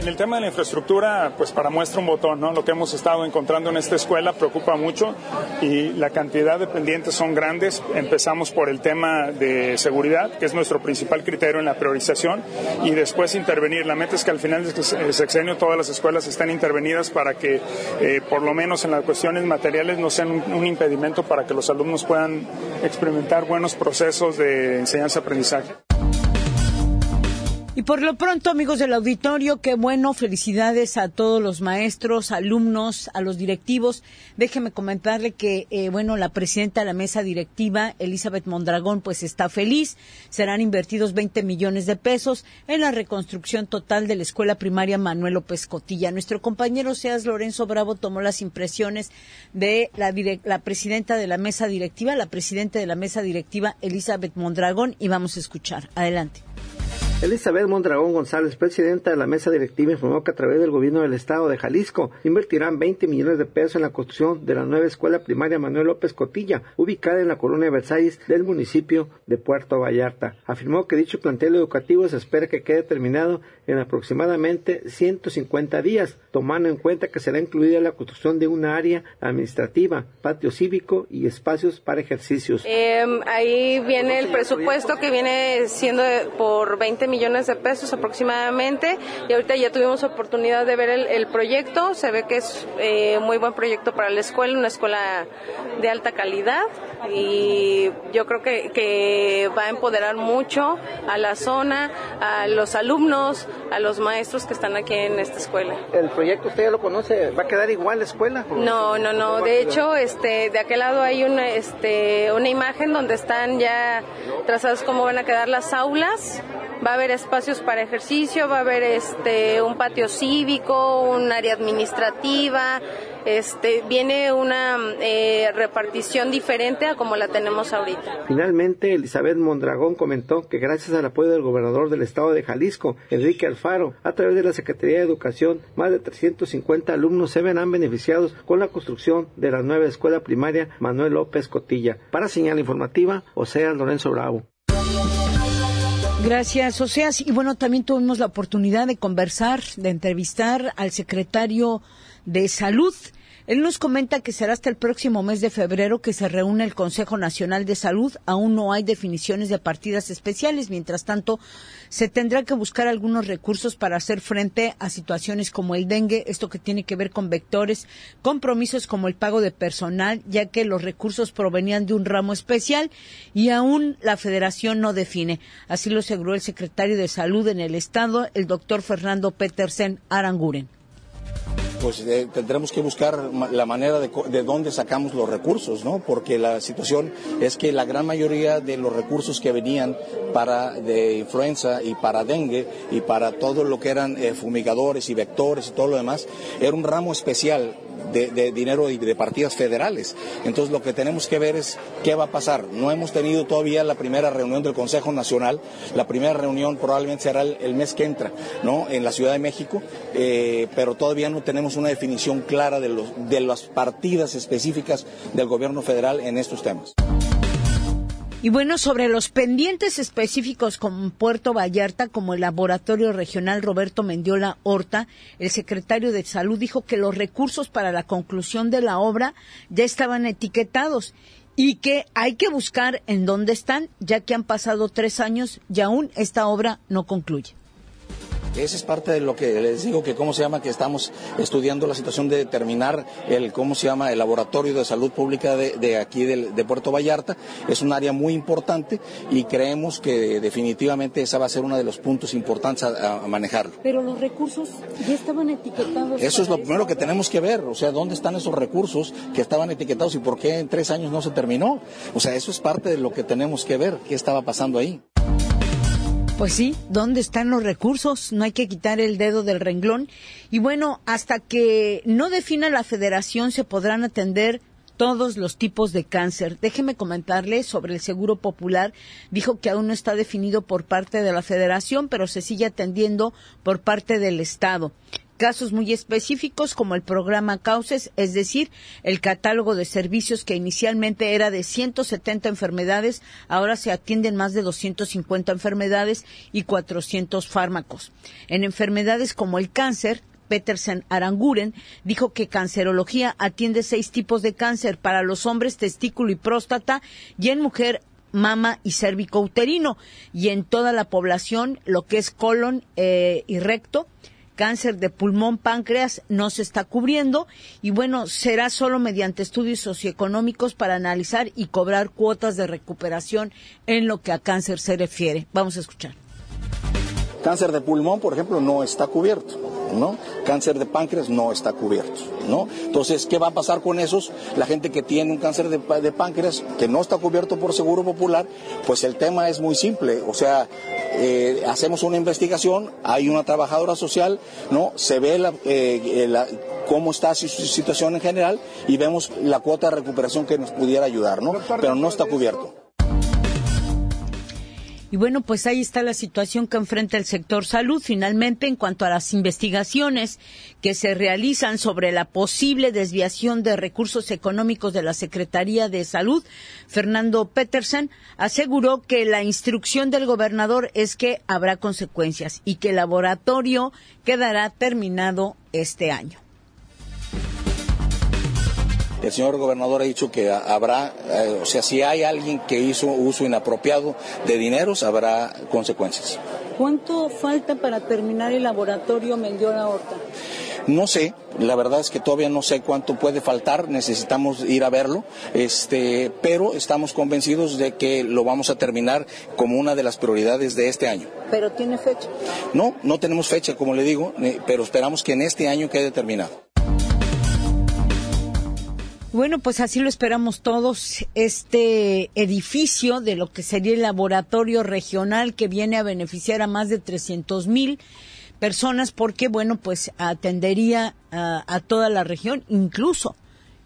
En el tema de la infraestructura, pues para muestra un botón, ¿no? Lo que hemos estado encontrando en esta escuela preocupa mucho y la cantidad de pendientes son grandes. Empezamos por el tema de seguridad, que es nuestro principal criterio en la priorización, y después intervenir. La meta es que al final del sexenio todas las escuelas estén intervenidas para que, eh, por lo menos en las cuestiones materiales, no sean un, un impedimento para que los alumnos puedan experimentar buenos procesos de enseñanza-aprendizaje. Y por lo pronto, amigos del auditorio, qué bueno, felicidades a todos los maestros, alumnos, a los directivos. Déjeme comentarle que, eh, bueno, la presidenta de la mesa directiva, Elizabeth Mondragón, pues está feliz. Serán invertidos 20 millones de pesos en la reconstrucción total de la escuela primaria Manuel López Cotilla. Nuestro compañero Seas Lorenzo Bravo tomó las impresiones de la, la presidenta de la mesa directiva, la presidenta de la mesa directiva, Elizabeth Mondragón, y vamos a escuchar. Adelante. Elizabeth Mondragón González, presidenta de la mesa directiva, informó que a través del gobierno del estado de Jalisco invertirán 20 millones de pesos en la construcción de la nueva escuela primaria Manuel López Cotilla, ubicada en la colonia Versalles del municipio de Puerto Vallarta. Afirmó que dicho plantel educativo se espera que quede terminado en aproximadamente 150 días, tomando en cuenta que será incluida la construcción de una área administrativa, patio cívico y espacios para ejercicios. Eh, ahí viene el presupuesto que viene siendo por 20 millones de pesos aproximadamente y ahorita ya tuvimos oportunidad de ver el, proyecto, se ve que es eh, muy buen proyecto para la escuela, una escuela de alta calidad y yo creo que, que va a empoderar mucho a la zona, a los alumnos, a los maestros que están aquí en esta escuela. ¿El proyecto usted ya lo conoce? ¿Va a quedar igual la escuela? No, no, no. De hecho, este, de aquel lado hay una, este, una imagen donde están ya trazadas cómo van a quedar las aulas va a haber espacios para ejercicio, va a haber este un patio cívico, un área administrativa, este viene una eh, repartición diferente a como la tenemos ahorita. Finalmente, Elizabeth Mondragón comentó que gracias al apoyo del gobernador del estado de Jalisco, Enrique Alfaro, a través de la Secretaría de Educación, más de 350 alumnos se verán beneficiados con la construcción de la nueva escuela primaria Manuel López Cotilla. Para señal informativa, Osea Lorenzo Bravo. Gracias, Oseas. Y bueno, también tuvimos la oportunidad de conversar, de entrevistar al secretario de Salud, él nos comenta que será hasta el próximo mes de febrero que se reúne el Consejo Nacional de Salud. Aún no hay definiciones de partidas especiales. Mientras tanto, se tendrá que buscar algunos recursos para hacer frente a situaciones como el dengue, esto que tiene que ver con vectores, compromisos como el pago de personal, ya que los recursos provenían de un ramo especial y aún la federación no define. Así lo aseguró el secretario de Salud en el Estado, el doctor Fernando Petersen Aranguren pues eh, tendremos que buscar la manera de, de, dónde sacamos los recursos, ¿no? Porque la situación es que la gran mayoría de los recursos que venían para de influenza y para dengue y para todo lo que eran eh, fumigadores y vectores y todo lo demás, era un ramo especial de, dinero y de partidas federales. Entonces lo que tenemos que ver es qué va a pasar. No hemos tenido todavía la primera reunión del Consejo Nacional. La primera reunión probablemente será el, mes que entra, ¿no? En la Ciudad de México, eh, pero todavía no tenemos una definición clara de, los, de las partidas específicas del gobierno federal en estos temas. Y bueno, sobre los pendientes específicos con Puerto Vallarta, como el Laboratorio Regional Roberto Mendiola Horta, el secretario de Salud dijo que los recursos para la conclusión de la obra ya estaban etiquetados y que hay que buscar en dónde están, ya que han pasado tres años y aún esta obra no concluye. Esa es parte de lo que les digo que cómo se llama que estamos estudiando la situación de determinar el cómo se llama el laboratorio de salud pública de, aquí de, Puerto Vallarta. Es un área muy importante y creemos que definitivamente esa va a ser uno de los puntos importantes a, manejar. Pero los recursos ya estaban etiquetados. Eso es lo primero que tenemos que ver, o sea, dónde están esos recursos que estaban etiquetados y por qué en tres años no se terminó. O sea, eso es parte de lo que tenemos que ver, qué estaba pasando ahí. Pues sí, ¿dónde están los recursos? No hay que quitar el dedo del renglón. Y bueno, hasta que no defina la federación se podrán atender todos los tipos de cáncer. Déjeme comentarle sobre el Seguro Popular. Dijo que aún no está definido por parte de la Federación, pero se sigue atendiendo por parte del Estado casos muy específicos como el programa Cauces, es decir, el catálogo de servicios que inicialmente era de 170 enfermedades, ahora se atienden más de 250 enfermedades y 400 fármacos. En enfermedades como el cáncer, Petersen Aranguren dijo que cancerología atiende seis tipos de cáncer para los hombres testículo y próstata y en mujer mama y cérvico uterino y en toda la población lo que es colon eh, y recto cáncer de pulmón, páncreas, no se está cubriendo y bueno, será solo mediante estudios socioeconómicos para analizar y cobrar cuotas de recuperación en lo que a cáncer se refiere. Vamos a escuchar. Cáncer de pulmón, por ejemplo, no está cubierto, ¿no? Cáncer de páncreas no está cubierto, ¿no? Entonces, ¿qué va a pasar con esos? La gente que tiene un cáncer de, páncreas que no está cubierto por Seguro Popular, pues el tema es muy simple, o sea, eh, hacemos una investigación, hay una trabajadora social, ¿no? Se ve la, eh, cómo está su situación en general y vemos la cuota de recuperación que nos pudiera ayudar, ¿no? Pero no está cubierto. Y bueno, pues ahí está la situación que enfrenta el sector salud. Finalmente, en cuanto a las investigaciones que se realizan sobre la posible desviación de recursos económicos de la Secretaría de Salud, Fernando Petersen aseguró que la instrucción del gobernador es que habrá consecuencias y que el laboratorio quedará terminado este año. El señor gobernador ha dicho que habrá, eh, o sea, si hay alguien que hizo uso inapropiado de dineros, habrá consecuencias. ¿Cuánto falta para terminar el laboratorio Mendiola Horta? No sé, la verdad es que todavía no sé cuánto puede faltar, necesitamos ir a verlo, este, pero estamos convencidos de que lo vamos a terminar como una de las prioridades de este año. ¿Pero tiene fecha? No, no tenemos fecha, como le digo, pero esperamos que en este año quede terminado. Bueno, pues así lo esperamos todos. Este edificio de lo que sería el laboratorio regional que viene a beneficiar a más de 300 mil personas porque, bueno, pues atendería a, toda la región, incluso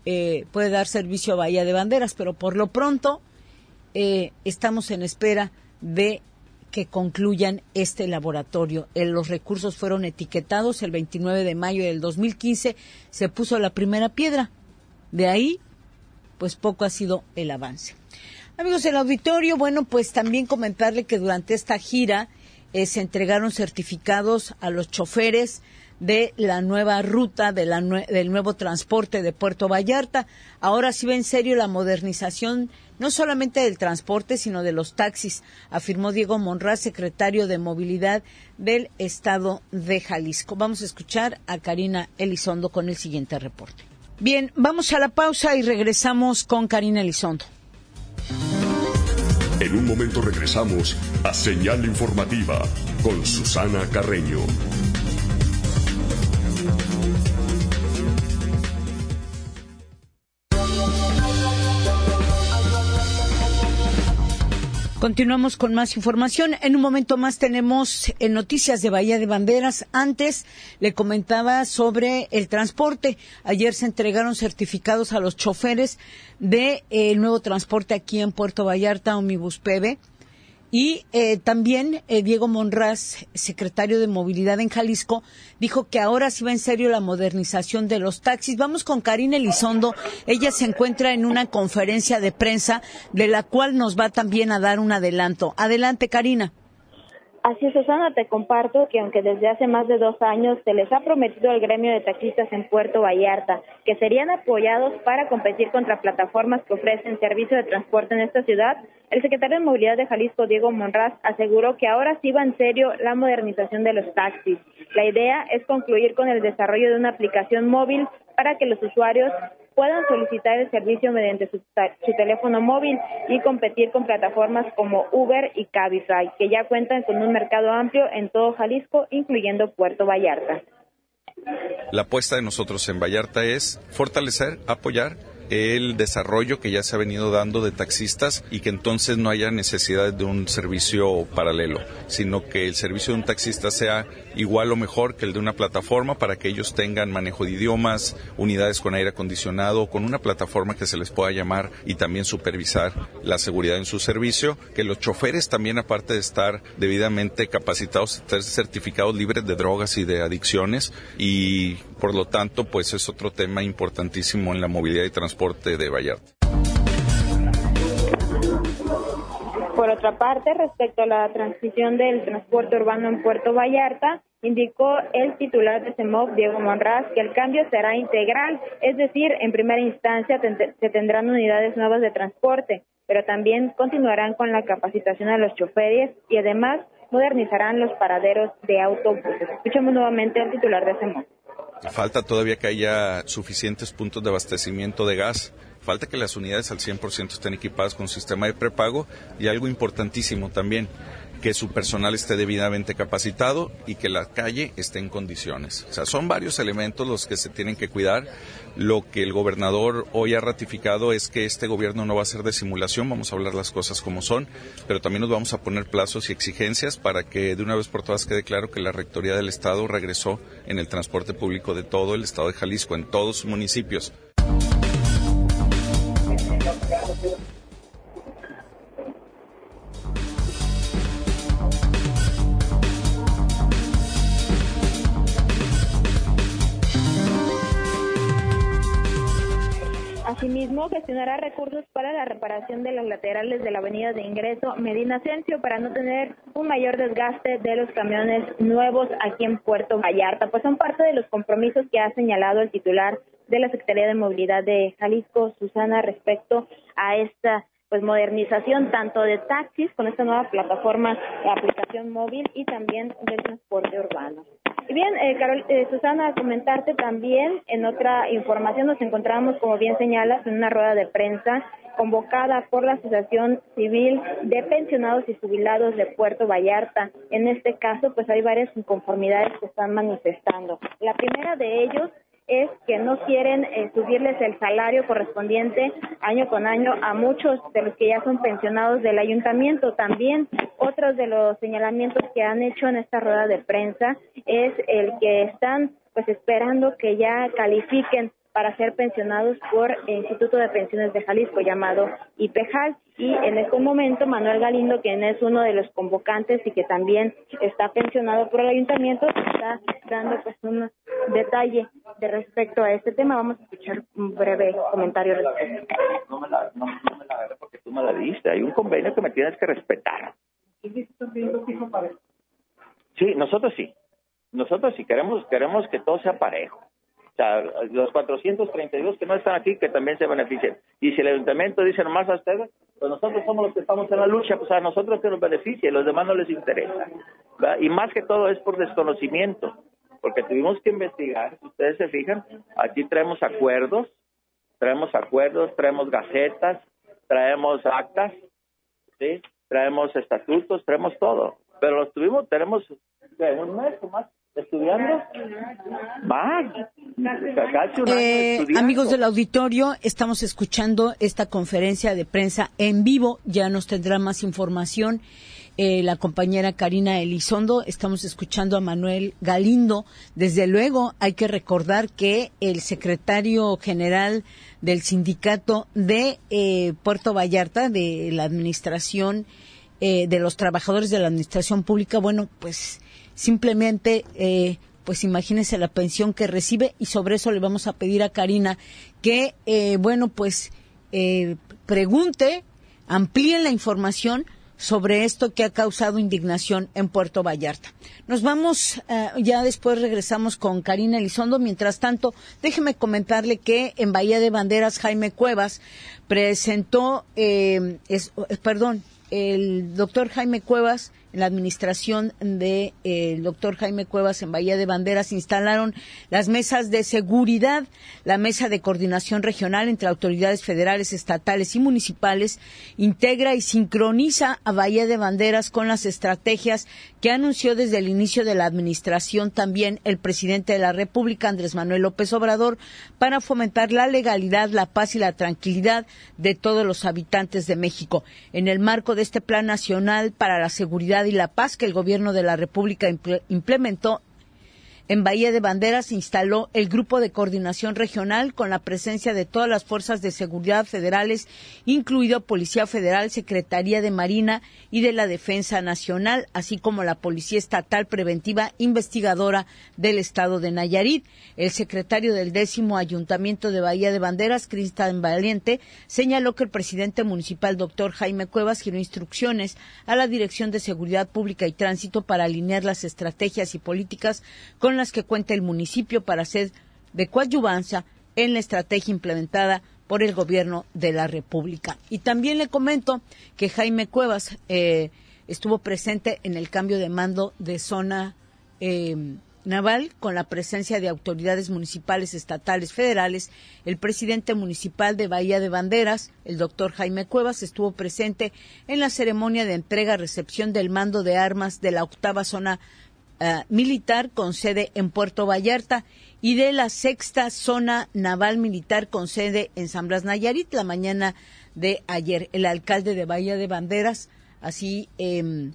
eh, puede dar servicio a Bahía de Banderas, pero por lo pronto eh, estamos en espera de que concluyan este laboratorio. Eh, los recursos fueron etiquetados el 29 de mayo del 2015, se puso la primera piedra de ahí, pues poco ha sido el avance. Amigos del auditorio, bueno, pues también comentarle que durante esta gira eh, se entregaron certificados a los choferes de la nueva ruta del nuevo transporte de Puerto Vallarta. Ahora sí va en serio la modernización no solamente del transporte, sino de los taxis, afirmó Diego Monraz, secretario de Movilidad del Estado de Jalisco. Vamos a escuchar a Karina Elizondo con el siguiente reporte. Bien, vamos a la pausa y regresamos con Karina Elizondo. En un momento regresamos a Señal Informativa con Susana Carreño. Continuamos con más información. En un momento más tenemos en noticias de Bahía de Banderas. Antes le comentaba sobre el transporte. Ayer se entregaron certificados a los choferes del de, nuevo transporte aquí en Puerto Vallarta, Omnibus PB. Y eh, también eh, Diego Monraz, secretario de Movilidad en Jalisco, dijo que ahora sí va en serio la modernización de los taxis. Vamos con Karina Elizondo. Ella se encuentra en una conferencia de prensa de la cual nos va también a dar un adelanto. Adelante, Karina. Así es, Susana, te comparto que aunque desde hace más de dos años se les ha prometido al gremio de taxistas en Puerto Vallarta que serían apoyados para competir contra plataformas que ofrecen servicio de transporte en esta ciudad, el secretario de Movilidad de Jalisco, Diego Monraz, aseguró que ahora sí va en serio la modernización de los taxis. La idea es concluir con el desarrollo de una aplicación móvil para que los usuarios puedan solicitar el servicio mediante su, teléfono móvil y competir con plataformas como Uber y Cabify, que ya cuentan con un mercado amplio en todo Jalisco, incluyendo Puerto Vallarta. La apuesta de nosotros en Vallarta es fortalecer, apoyar el desarrollo que ya se ha venido dando de taxistas y que entonces no haya necesidad de un servicio paralelo, sino que el servicio de un taxista sea igual o mejor que el de una plataforma para que ellos tengan manejo de idiomas, unidades con aire acondicionado, con una plataforma que se les pueda llamar y también supervisar la seguridad en su servicio, que los choferes también aparte de estar debidamente capacitados, estén certificados libres de drogas y de adicciones y por lo tanto pues es otro tema importantísimo en la movilidad y transporte de Vallarta. Por otra parte, respecto a la transición del transporte urbano en Puerto Vallarta, indicó el titular de CEMOV, Diego Monraz, que el cambio será integral, es decir, en primera instancia se tendrán unidades nuevas de transporte, pero también continuarán con la capacitación a los choferes y además modernizarán los paraderos de autobuses. Escuchemos nuevamente al titular de CEMOV. Falta todavía que haya suficientes puntos de abastecimiento de gas. Falta que las unidades al 100% estén equipadas con sistema de prepago y algo importantísimo también, que su personal esté debidamente capacitado y que la calle esté en condiciones. O sea, son varios elementos los que se tienen que cuidar. Lo que el gobernador hoy ha ratificado es que este gobierno no va a ser de simulación, vamos a hablar las cosas como son, pero también nos vamos a poner plazos y exigencias para que de una vez por todas quede claro que la Rectoría del Estado regresó en el transporte público de todo el Estado de Jalisco, en todos sus municipios. Asimismo, gestionará recursos para la reparación de los laterales de la avenida de ingreso Medina Asensio para no tener un mayor desgaste de los camiones nuevos aquí en Puerto Vallarta. Pues son parte de los compromisos que ha señalado el titular de la Secretaría de Movilidad de Jalisco, Susana, respecto a esta pues modernización tanto de taxis con esta nueva plataforma de aplicación móvil y también del transporte urbano. Bien, eh, Carol, eh, Susana, comentarte también en otra información nos encontramos, como bien señalas, en una rueda de prensa convocada por la Asociación Civil de Pensionados y Jubilados de Puerto Vallarta. En este caso, pues hay varias inconformidades que están manifestando. La primera de ellos es que no quieren eh, subirles el salario correspondiente año con año a muchos de los que ya son pensionados del ayuntamiento. También otros de los señalamientos que han hecho en esta rueda de prensa es el que están pues esperando que ya califiquen para ser pensionados por el Instituto de Pensiones de Jalisco llamado IPEJAL y en este momento Manuel Galindo, quien es uno de los convocantes y que también está pensionado por el ayuntamiento, está dando pues un detalle de respecto a este tema. Vamos a escuchar un breve comentario respecto. No me la, no, me la porque tú me la diste. Hay un convenio que me tienes que respetar. Sí, nosotros sí. Nosotros sí queremos, queremos que todo sea parejo. Sea, los 432 que no están aquí, que también se beneficien. Y si el ayuntamiento dice nomás a ustedes, pues nosotros somos los que estamos en la lucha, pues a nosotros que nos beneficie, los demás no les interesa. Y más que todo es por desconocimiento, porque tuvimos que investigar, si ustedes se fijan, aquí traemos acuerdos, traemos acuerdos, traemos gacetas, traemos actas, ¿sí? traemos estatutos, traemos todo. Pero los tuvimos, tenemos un mes o más estudiando. Más. Eh, amigos del auditorio, estamos escuchando esta conferencia de prensa en vivo. Ya nos tendrá más información eh, la compañera Karina Elizondo. Estamos escuchando a Manuel Galindo. Desde luego, hay que recordar que el secretario general del sindicato de eh, Puerto Vallarta, de la administración, de los trabajadores de la administración pública, bueno, pues simplemente, eh, pues imagínense la pensión que recibe y sobre eso le vamos a pedir a Karina que, bueno, pues pregunte, amplíe la información sobre esto que ha causado indignación en Puerto Vallarta. Nos vamos, eh, ya después regresamos con Karina Elizondo. Mientras tanto, déjeme comentarle que en Bahía de Banderas Jaime Cuevas presentó, eh, es, perdón, el doctor Jaime Cuevas la administración de, eh, doctor Jaime Cuevas en Bahía de Banderas instalaron las mesas de seguridad, la mesa de coordinación regional entre autoridades federales, estatales y municipales, integra y sincroniza a Bahía de Banderas con las estrategias que anunció desde el inicio de la administración también el presidente de la República, Andrés Manuel López Obrador, para fomentar la legalidad, la paz y la tranquilidad de todos los habitantes de México. En el marco de este Plan Nacional para la Seguridad y la Paz que el gobierno de la República implementó en Bahía de Banderas se instaló el Grupo de Coordinación Regional con la presencia de todas las fuerzas de seguridad federales, incluido Policía Federal, Secretaría de Marina y de la Defensa Nacional, así como la Policía Estatal Preventiva Investigadora del Estado de Nayarit. El secretario del décimo Ayuntamiento de Bahía de Banderas, Cristian Valiente, señaló que el presidente municipal, doctor Jaime Cuevas, giró instrucciones a la Dirección de Seguridad Pública y Tránsito para alinear las estrategias y políticas con que cuenta el municipio para ser de coadyuvancia en la estrategia implementada por el gobierno de la República. Y también le comento que Jaime Cuevas eh, estuvo presente en el cambio de mando de zona eh, naval con la presencia de autoridades municipales, estatales, federales. El presidente municipal de Bahía de Banderas, el doctor Jaime Cuevas, estuvo presente en la ceremonia de entrega-recepción del mando de armas de la octava zona eh, militar con sede en Puerto Vallarta y de la sexta zona naval militar con sede en San Blas Nayarit la mañana de ayer. El alcalde de Bahía de Banderas así em,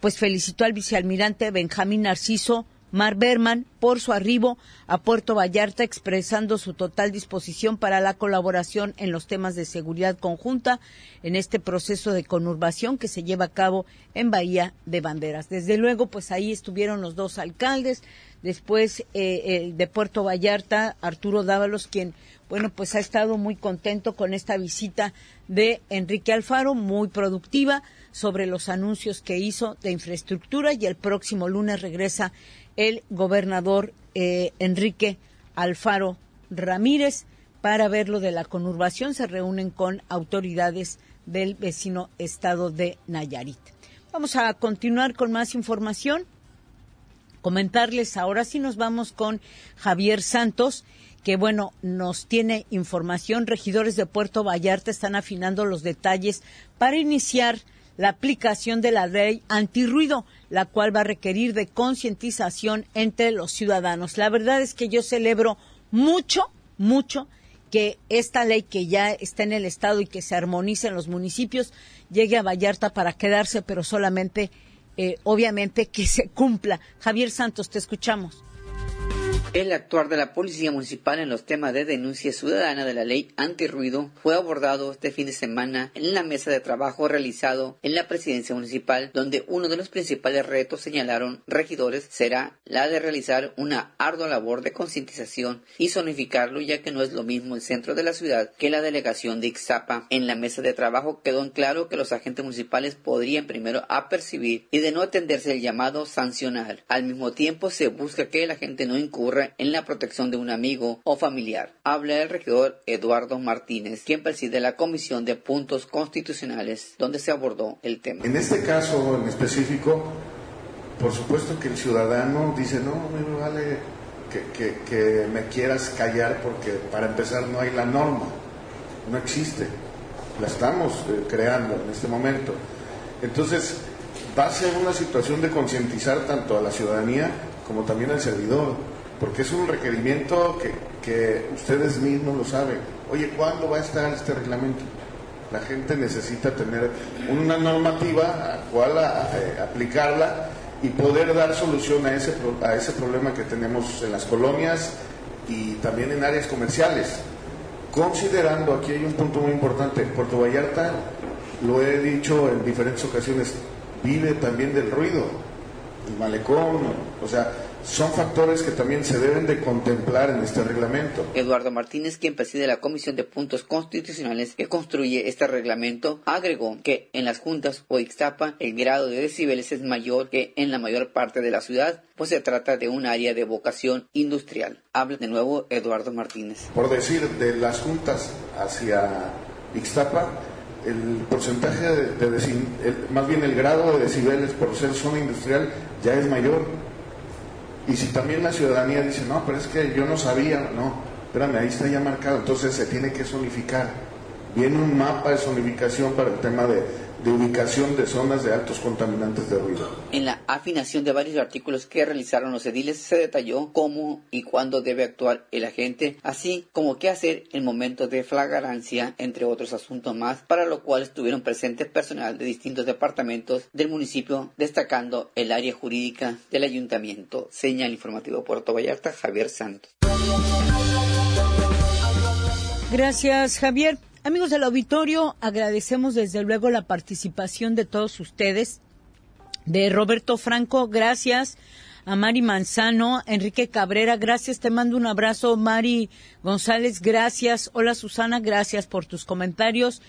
pues felicitó al vicealmirante Benjamín Narciso Mar Berman por su arribo a Puerto Vallarta, expresando su total disposición para la colaboración en los temas de seguridad conjunta en este proceso de conurbación que se lleva a cabo en Bahía de Banderas. Desde luego, pues ahí estuvieron los dos alcaldes, después eh, de Puerto Vallarta, Arturo Dávalos, quien, bueno, pues ha estado muy contento con esta visita de Enrique Alfaro, muy productiva sobre los anuncios que hizo de infraestructura y el próximo lunes regresa el gobernador eh, Enrique Alfaro Ramírez para ver lo de la conurbación. Se reúnen con autoridades del vecino estado de Nayarit. Vamos a continuar con más información. Comentarles ahora sí nos vamos con Javier Santos, que bueno, nos tiene información. Regidores de Puerto Vallarta están afinando los detalles para iniciar la aplicación de la ley antirruido, la cual va a requerir de concientización entre los ciudadanos. La verdad es que yo celebro mucho, mucho que esta ley que ya está en el Estado y que se armonice en los municipios llegue a Vallarta para quedarse, pero solamente, eh, obviamente, que se cumpla. Javier Santos, te escuchamos. El actuar de la Policía Municipal en los temas de denuncia ciudadana de la ley antirruido fue abordado este fin de semana en la mesa de trabajo realizado en la presidencia municipal, donde uno de los principales retos señalaron regidores será la de realizar una ardua labor de concientización y zonificarlo, ya que no es lo mismo el centro de la ciudad que la delegación de Ixapa. En la mesa de trabajo quedó en claro que los agentes municipales podrían primero apercibir y de no atenderse el llamado sancionar. Al mismo tiempo se busca que la gente no incurra en la protección de un amigo o familiar. Habla el regidor Eduardo Martínez, quien preside la Comisión de Puntos Constitucionales, donde se abordó el tema. En este caso en específico, por supuesto que el ciudadano dice, no, me vale que, me quieras callar porque para empezar no hay la norma, no existe, la estamos eh, creando en este momento. Entonces, va a ser una situación de concientizar tanto a la ciudadanía como también al servidor porque es un requerimiento que, ustedes mismos lo saben. Oye, ¿cuándo va a estar este reglamento? La gente necesita tener una normativa a cual eh, aplicarla y poder dar solución a ese, a ese problema que tenemos en las colonias y también en áreas comerciales. Considerando, aquí hay un punto muy importante, Puerto Vallarta, lo he dicho en diferentes ocasiones, vive también del ruido, el malecón, o sea, son factores que también se deben de contemplar en este reglamento. Eduardo Martínez, quien preside la Comisión de Puntos Constitucionales que construye este reglamento, agregó que en las juntas o Ixtapa el grado de decibeles es mayor que en la mayor parte de la ciudad, pues se trata de un área de vocación industrial. Habla de nuevo Eduardo Martínez. Por decir, de las juntas hacia Ixtapa, el porcentaje de, más bien el grado de decibeles por ser zona industrial ya es mayor y si también la ciudadanía dice, no, pero es que yo no sabía, no, espérame, ahí está ya marcado, entonces se tiene que zonificar. Viene un mapa de zonificación para el tema de, de ubicación de zonas de altos contaminantes de ruido. En la afinación de varios artículos que realizaron los ediles se detalló cómo y cuándo debe actuar el agente, así como qué hacer en momentos de flagrancia, entre otros asuntos más, para lo cual estuvieron presentes personal de distintos departamentos del municipio, destacando el área jurídica del ayuntamiento. Señal informativo Puerto Vallarta, Javier Santos. Gracias, Javier. Amigos del auditorio, agradecemos desde luego la participación de todos ustedes. De Roberto Franco, gracias. A Mari Manzano, Enrique Cabrera, gracias. Te mando un abrazo. Mari González, gracias. Hola Susana, gracias por tus comentarios.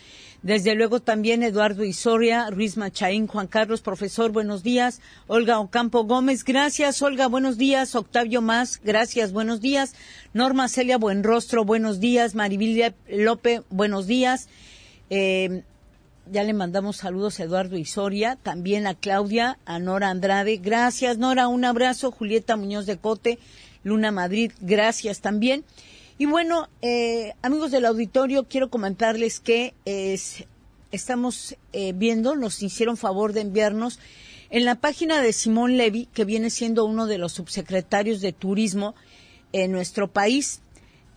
Desde luego también Eduardo Isoria, Ruiz Machaín, Juan Carlos, profesor, buenos días. Olga Ocampo Gómez, gracias. Olga, buenos días. Octavio Más, gracias, buenos días. Norma Celia Buenrostro, buenos días. Maribilia López, buenos días. Eh, ya le mandamos saludos a Eduardo Isoria, también a Claudia, a Nora Andrade. Gracias, Nora, un abrazo. Julieta Muñoz de Cote, Luna Madrid, gracias también. Y bueno, eh, amigos del auditorio, quiero comentarles que estamos eh, viendo, nos hicieron favor de enviarnos en la página de Simón Levy, que viene siendo uno de los subsecretarios de turismo en nuestro país.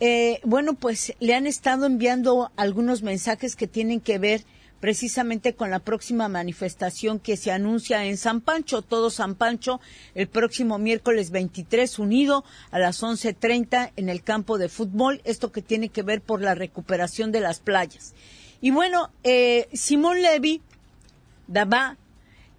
Eh, bueno, pues le han estado enviando algunos mensajes que tienen que ver precisamente con la próxima manifestación que se anuncia en San Pancho, todo San Pancho, el próximo miércoles 23, unido a las 11.30 en el campo de fútbol, esto que tiene que ver por la recuperación de las playas. Y bueno, eh, Simón Levy va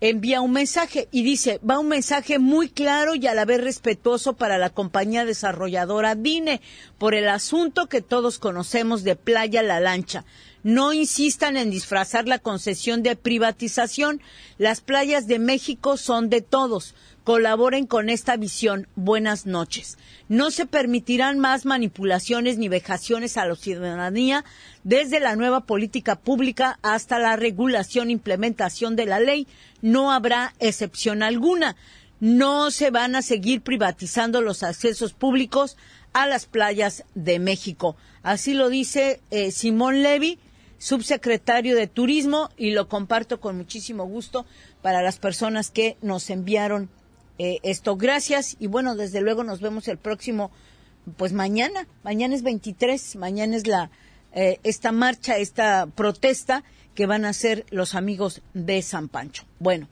envía un mensaje y dice, va un mensaje muy claro y a la vez respetuoso para la compañía desarrolladora DINE por el asunto que todos conocemos de Playa La Lancha. No insistan en disfrazar la concesión de privatización. Las playas de México son de todos. Colaboren con esta visión. Buenas noches. No se permitirán más manipulaciones ni vejaciones a la ciudadanía desde la nueva política pública hasta la regulación e implementación de la ley. No habrá excepción alguna. No se van a seguir privatizando los accesos públicos a las playas de México. Así lo dice eh, Simón Levy, subsecretario de Turismo, y lo comparto con muchísimo gusto para las personas que nos enviaron eh, esto. Gracias y bueno, desde luego nos vemos el próximo, pues mañana. Mañana es 23, mañana es la eh, esta marcha, esta protesta que van a hacer los amigos de San Pancho. Bueno,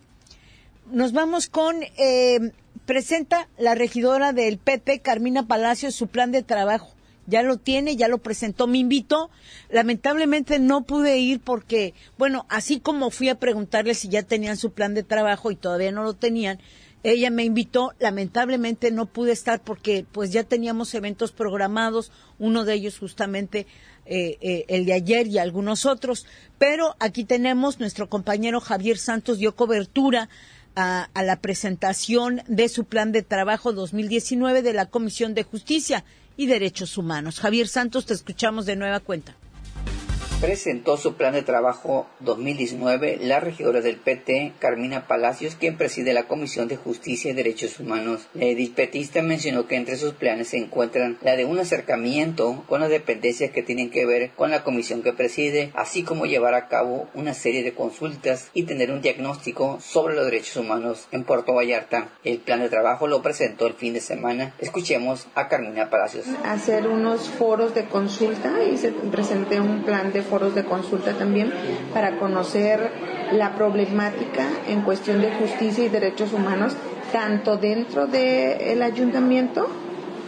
nos vamos con eh, presenta la regidora del PP, Carmina Palacios, su plan de trabajo. Ya lo tiene, ya lo presentó, me invitó. Lamentablemente no pude ir porque, bueno, así como fui a preguntarle si ya tenían su plan de trabajo y todavía no lo tenían, ella me invitó, lamentablemente no pude estar porque pues ya teníamos eventos programados, uno de ellos justamente eh, eh, el de ayer y algunos otros, pero aquí tenemos nuestro compañero Javier Santos dio cobertura a, a, la presentación de su plan de trabajo 2019 de la Comisión de Justicia y Derechos Humanos. Javier Santos, te escuchamos de nueva cuenta presentó su plan de trabajo 2019 la regidora del PT, Carmina Palacios, quien preside la Comisión de Justicia y Derechos Humanos. La edilpetista mencionó que entre sus planes se encuentran la de un acercamiento con las dependencias que tienen que ver con la comisión que preside, así como llevar a cabo una serie de consultas y tener un diagnóstico sobre los derechos humanos en Puerto Vallarta. El plan de trabajo lo presentó el fin de semana. Escuchemos a Carmina Palacios. Hacer unos foros de consulta y se un plan de foros de consulta también para conocer la problemática en cuestión de justicia y derechos humanos, tanto dentro del ayuntamiento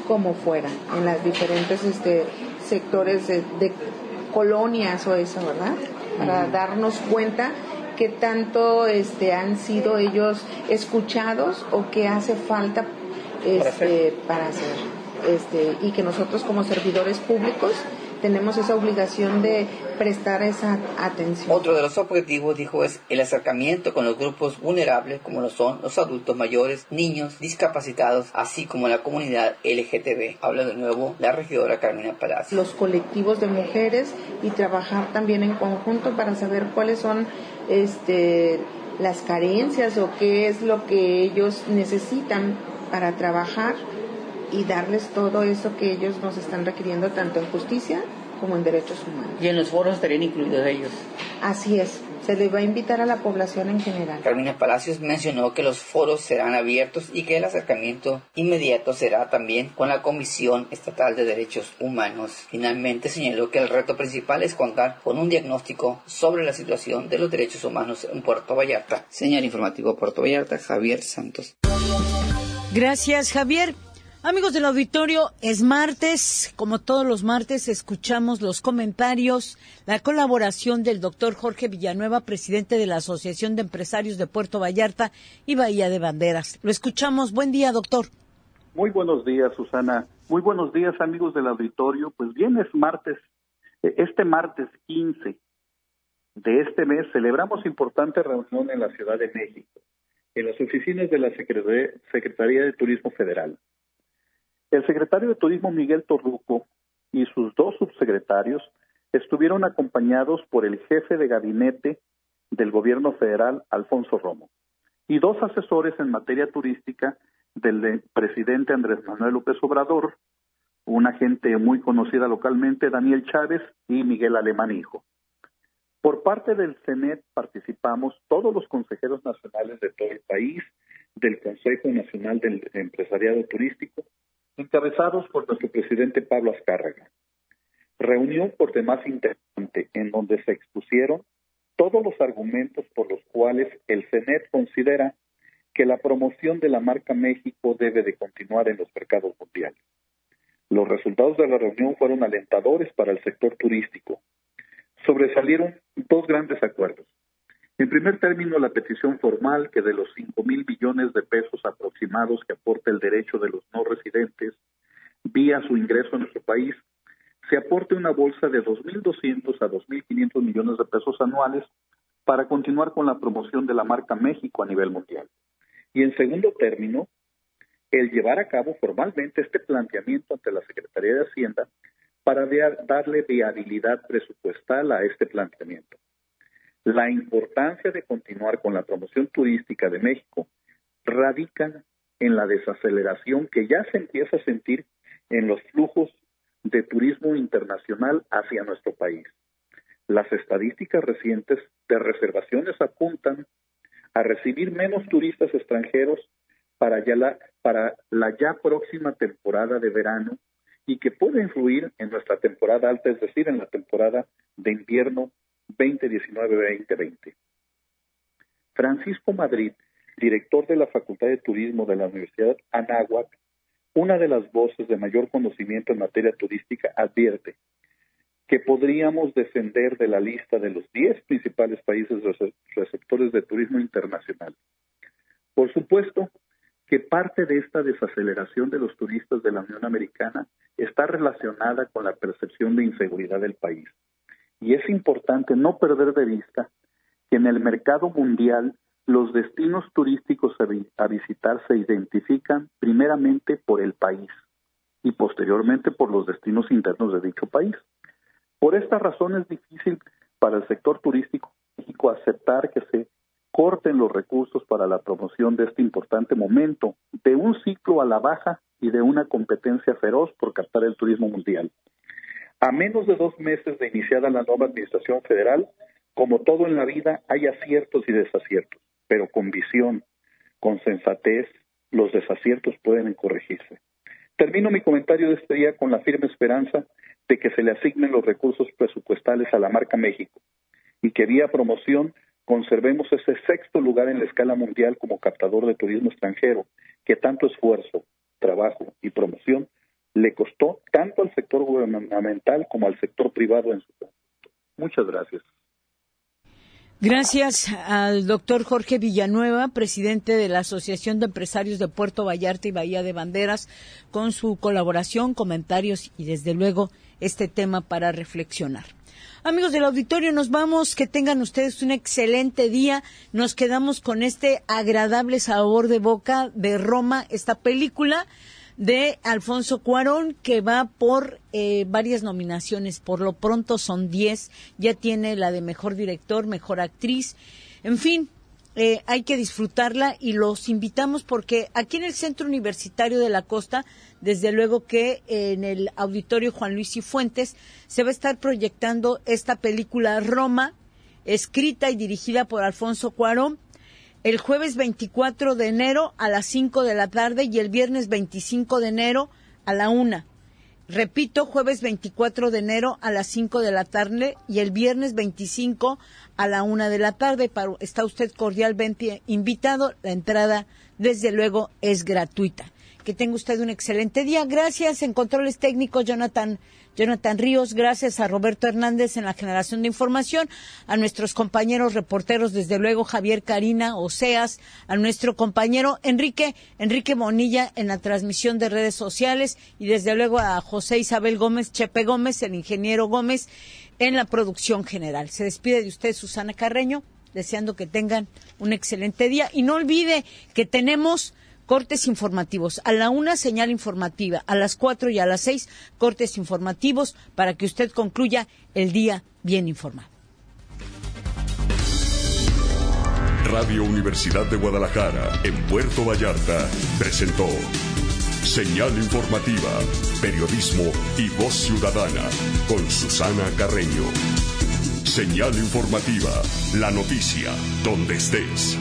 como fuera, en las diferentes este, sectores de, colonias o eso, ¿verdad? Para darnos cuenta que tanto este, han sido ellos escuchados o que hace falta este, para hacer. Este, y que nosotros como servidores públicos tenemos esa obligación de prestar esa atención. Otro de los objetivos, dijo, es el acercamiento con los grupos vulnerables como lo son los adultos mayores, niños, discapacitados, así como la comunidad LGTB. Habla de nuevo la regidora Carmina Palacios. Los colectivos de mujeres y trabajar también en conjunto para saber cuáles son este, las carencias o qué es lo que ellos necesitan para trabajar y darles todo eso que ellos nos están requiriendo tanto en justicia como en derechos humanos. Y en los foros estarían incluidos ellos. Así es, se les va a invitar a la población en general. Carmina Palacios mencionó que los foros serán abiertos y que el acercamiento inmediato será también con la Comisión Estatal de Derechos Humanos. Finalmente señaló que el reto principal es contar con un diagnóstico sobre la situación de los derechos humanos en Puerto Vallarta. Señal informativo Puerto Vallarta, Javier Santos. Gracias, Javier. Amigos del auditorio, es martes. Como todos los martes, escuchamos los comentarios, la colaboración del doctor Jorge Villanueva, presidente de la Asociación de Empresarios de Puerto Vallarta y Bahía de Banderas. Lo escuchamos. Buen día, doctor. Muy buenos días, Susana. Muy buenos días, amigos del auditorio. Pues bien, es martes. Eh, este martes 15 de este mes celebramos importante reunión en la Ciudad de México, en las oficinas de la Secretaría de Turismo Federal. El secretario de Turismo Miguel Torruco y sus dos subsecretarios estuvieron acompañados por el jefe de gabinete del gobierno federal, Alfonso Romo, y dos asesores en materia turística del presidente Andrés Manuel López Obrador, una gente muy conocida localmente, Daniel Chávez y Miguel Alemán Hijo. Por parte del CENET participamos todos los consejeros nacionales de todo el país, del Consejo Nacional del Empresariado Turístico, encabezados por nuestro presidente Pablo Azcárraga. Reunión por demás interesante en donde se expusieron todos los argumentos por los cuales el CENET considera que la promoción de la marca México debe de continuar en los mercados mundiales. Los resultados de la reunión fueron alentadores para el sector turístico. Sobresalieron dos grandes acuerdos. En primer término, la petición formal que de los cinco mil billones de pesos aproximados que aporta el derecho de los no residentes vía su ingreso a nuestro país, se aporte una bolsa de 2.200 a 2.500 millones de pesos anuales para continuar con la promoción de la marca México a nivel mundial. Y en segundo término, el llevar a cabo formalmente este planteamiento ante la Secretaría de Hacienda para darle viabilidad presupuestal a este planteamiento. La importancia de continuar con la promoción turística de México radica en la desaceleración que ya se empieza a sentir en los flujos de turismo internacional hacia nuestro país. Las estadísticas recientes de reservaciones apuntan a recibir menos turistas extranjeros para, para la ya próxima temporada de verano y que puede influir en nuestra temporada alta, es decir, en la temporada de invierno 2019-2020. Francisco Madrid, director de la Facultad de Turismo de la Universidad Anáhuac, una de las voces de mayor conocimiento en materia turística, advierte que podríamos descender de la lista de los 10 principales países receptores de turismo internacional. Por supuesto que parte de esta desaceleración de los turistas de la Unión Americana está relacionada con la percepción de inseguridad del país. Y es importante no perder de vista que en el mercado mundial los destinos turísticos a, visitar se identifican primeramente por el país y posteriormente por los destinos internos de dicho país. Por esta razón es difícil para el sector turístico aceptar que se corten los recursos para la promoción de este importante momento, de un ciclo a la baja y de una competencia feroz por captar el turismo mundial. A menos de dos meses de iniciada la nueva administración federal, como todo en la vida, hay aciertos y desaciertos pero con visión, con sensatez, los desaciertos pueden corregirse. Termino mi comentario de este día con la firme esperanza de que se le asignen los recursos presupuestales a la marca México y que vía promoción conservemos ese sexto lugar en la escala mundial como captador de turismo extranjero, que tanto esfuerzo, trabajo y promoción le costó tanto al sector gubernamental como al sector privado en su conjunto. Muchas gracias. Gracias al doctor Jorge Villanueva, presidente de la Asociación de Empresarios de Puerto Vallarta y Bahía de Banderas, con su colaboración, comentarios y desde luego este tema para reflexionar. Amigos del auditorio, nos vamos. Que tengan ustedes un excelente día. Nos quedamos con este agradable sabor de boca de Roma, esta película de Alfonso Cuarón, que va por eh, varias nominaciones. Por lo pronto son 10. Ya tiene la de mejor director, mejor actriz. En fin, eh, hay que disfrutarla y los invitamos porque aquí en el Centro Universitario de la Costa, desde luego que en el Auditorio Juan Luis y Fuentes, se va a estar proyectando esta película Roma, escrita y dirigida por Alfonso Cuarón el jueves 24 de enero a las 5 de la tarde y el viernes 25 de enero a la 1. Repito, jueves 24 de enero a las 5 de la tarde y el viernes 25 a la 1 de la tarde. Está usted cordialmente invitado. La entrada, desde luego, es gratuita. Que tenga usted un excelente día. Gracias en controles técnicos, Jonathan Jonathan Ríos, gracias a Roberto Hernández en la generación de información, a nuestros compañeros reporteros, desde luego Javier Karina Oseas, a nuestro compañero Enrique, Enrique Monilla en la transmisión de redes sociales y desde luego a José Isabel Gómez, Chepe Gómez, el ingeniero Gómez en la producción general. Se despide de usted Susana Carreño, deseando que tengan un excelente día y no olvide que tenemos cortes informativos. A la una, señal informativa. A las cuatro y a las seis, cortes informativos para que usted concluya el día bien informado. Radio Universidad de Guadalajara, en Puerto Vallarta, presentó Señal Informativa, Periodismo y Voz Ciudadana, con Susana Carreño. Señal Informativa, la noticia, donde estés.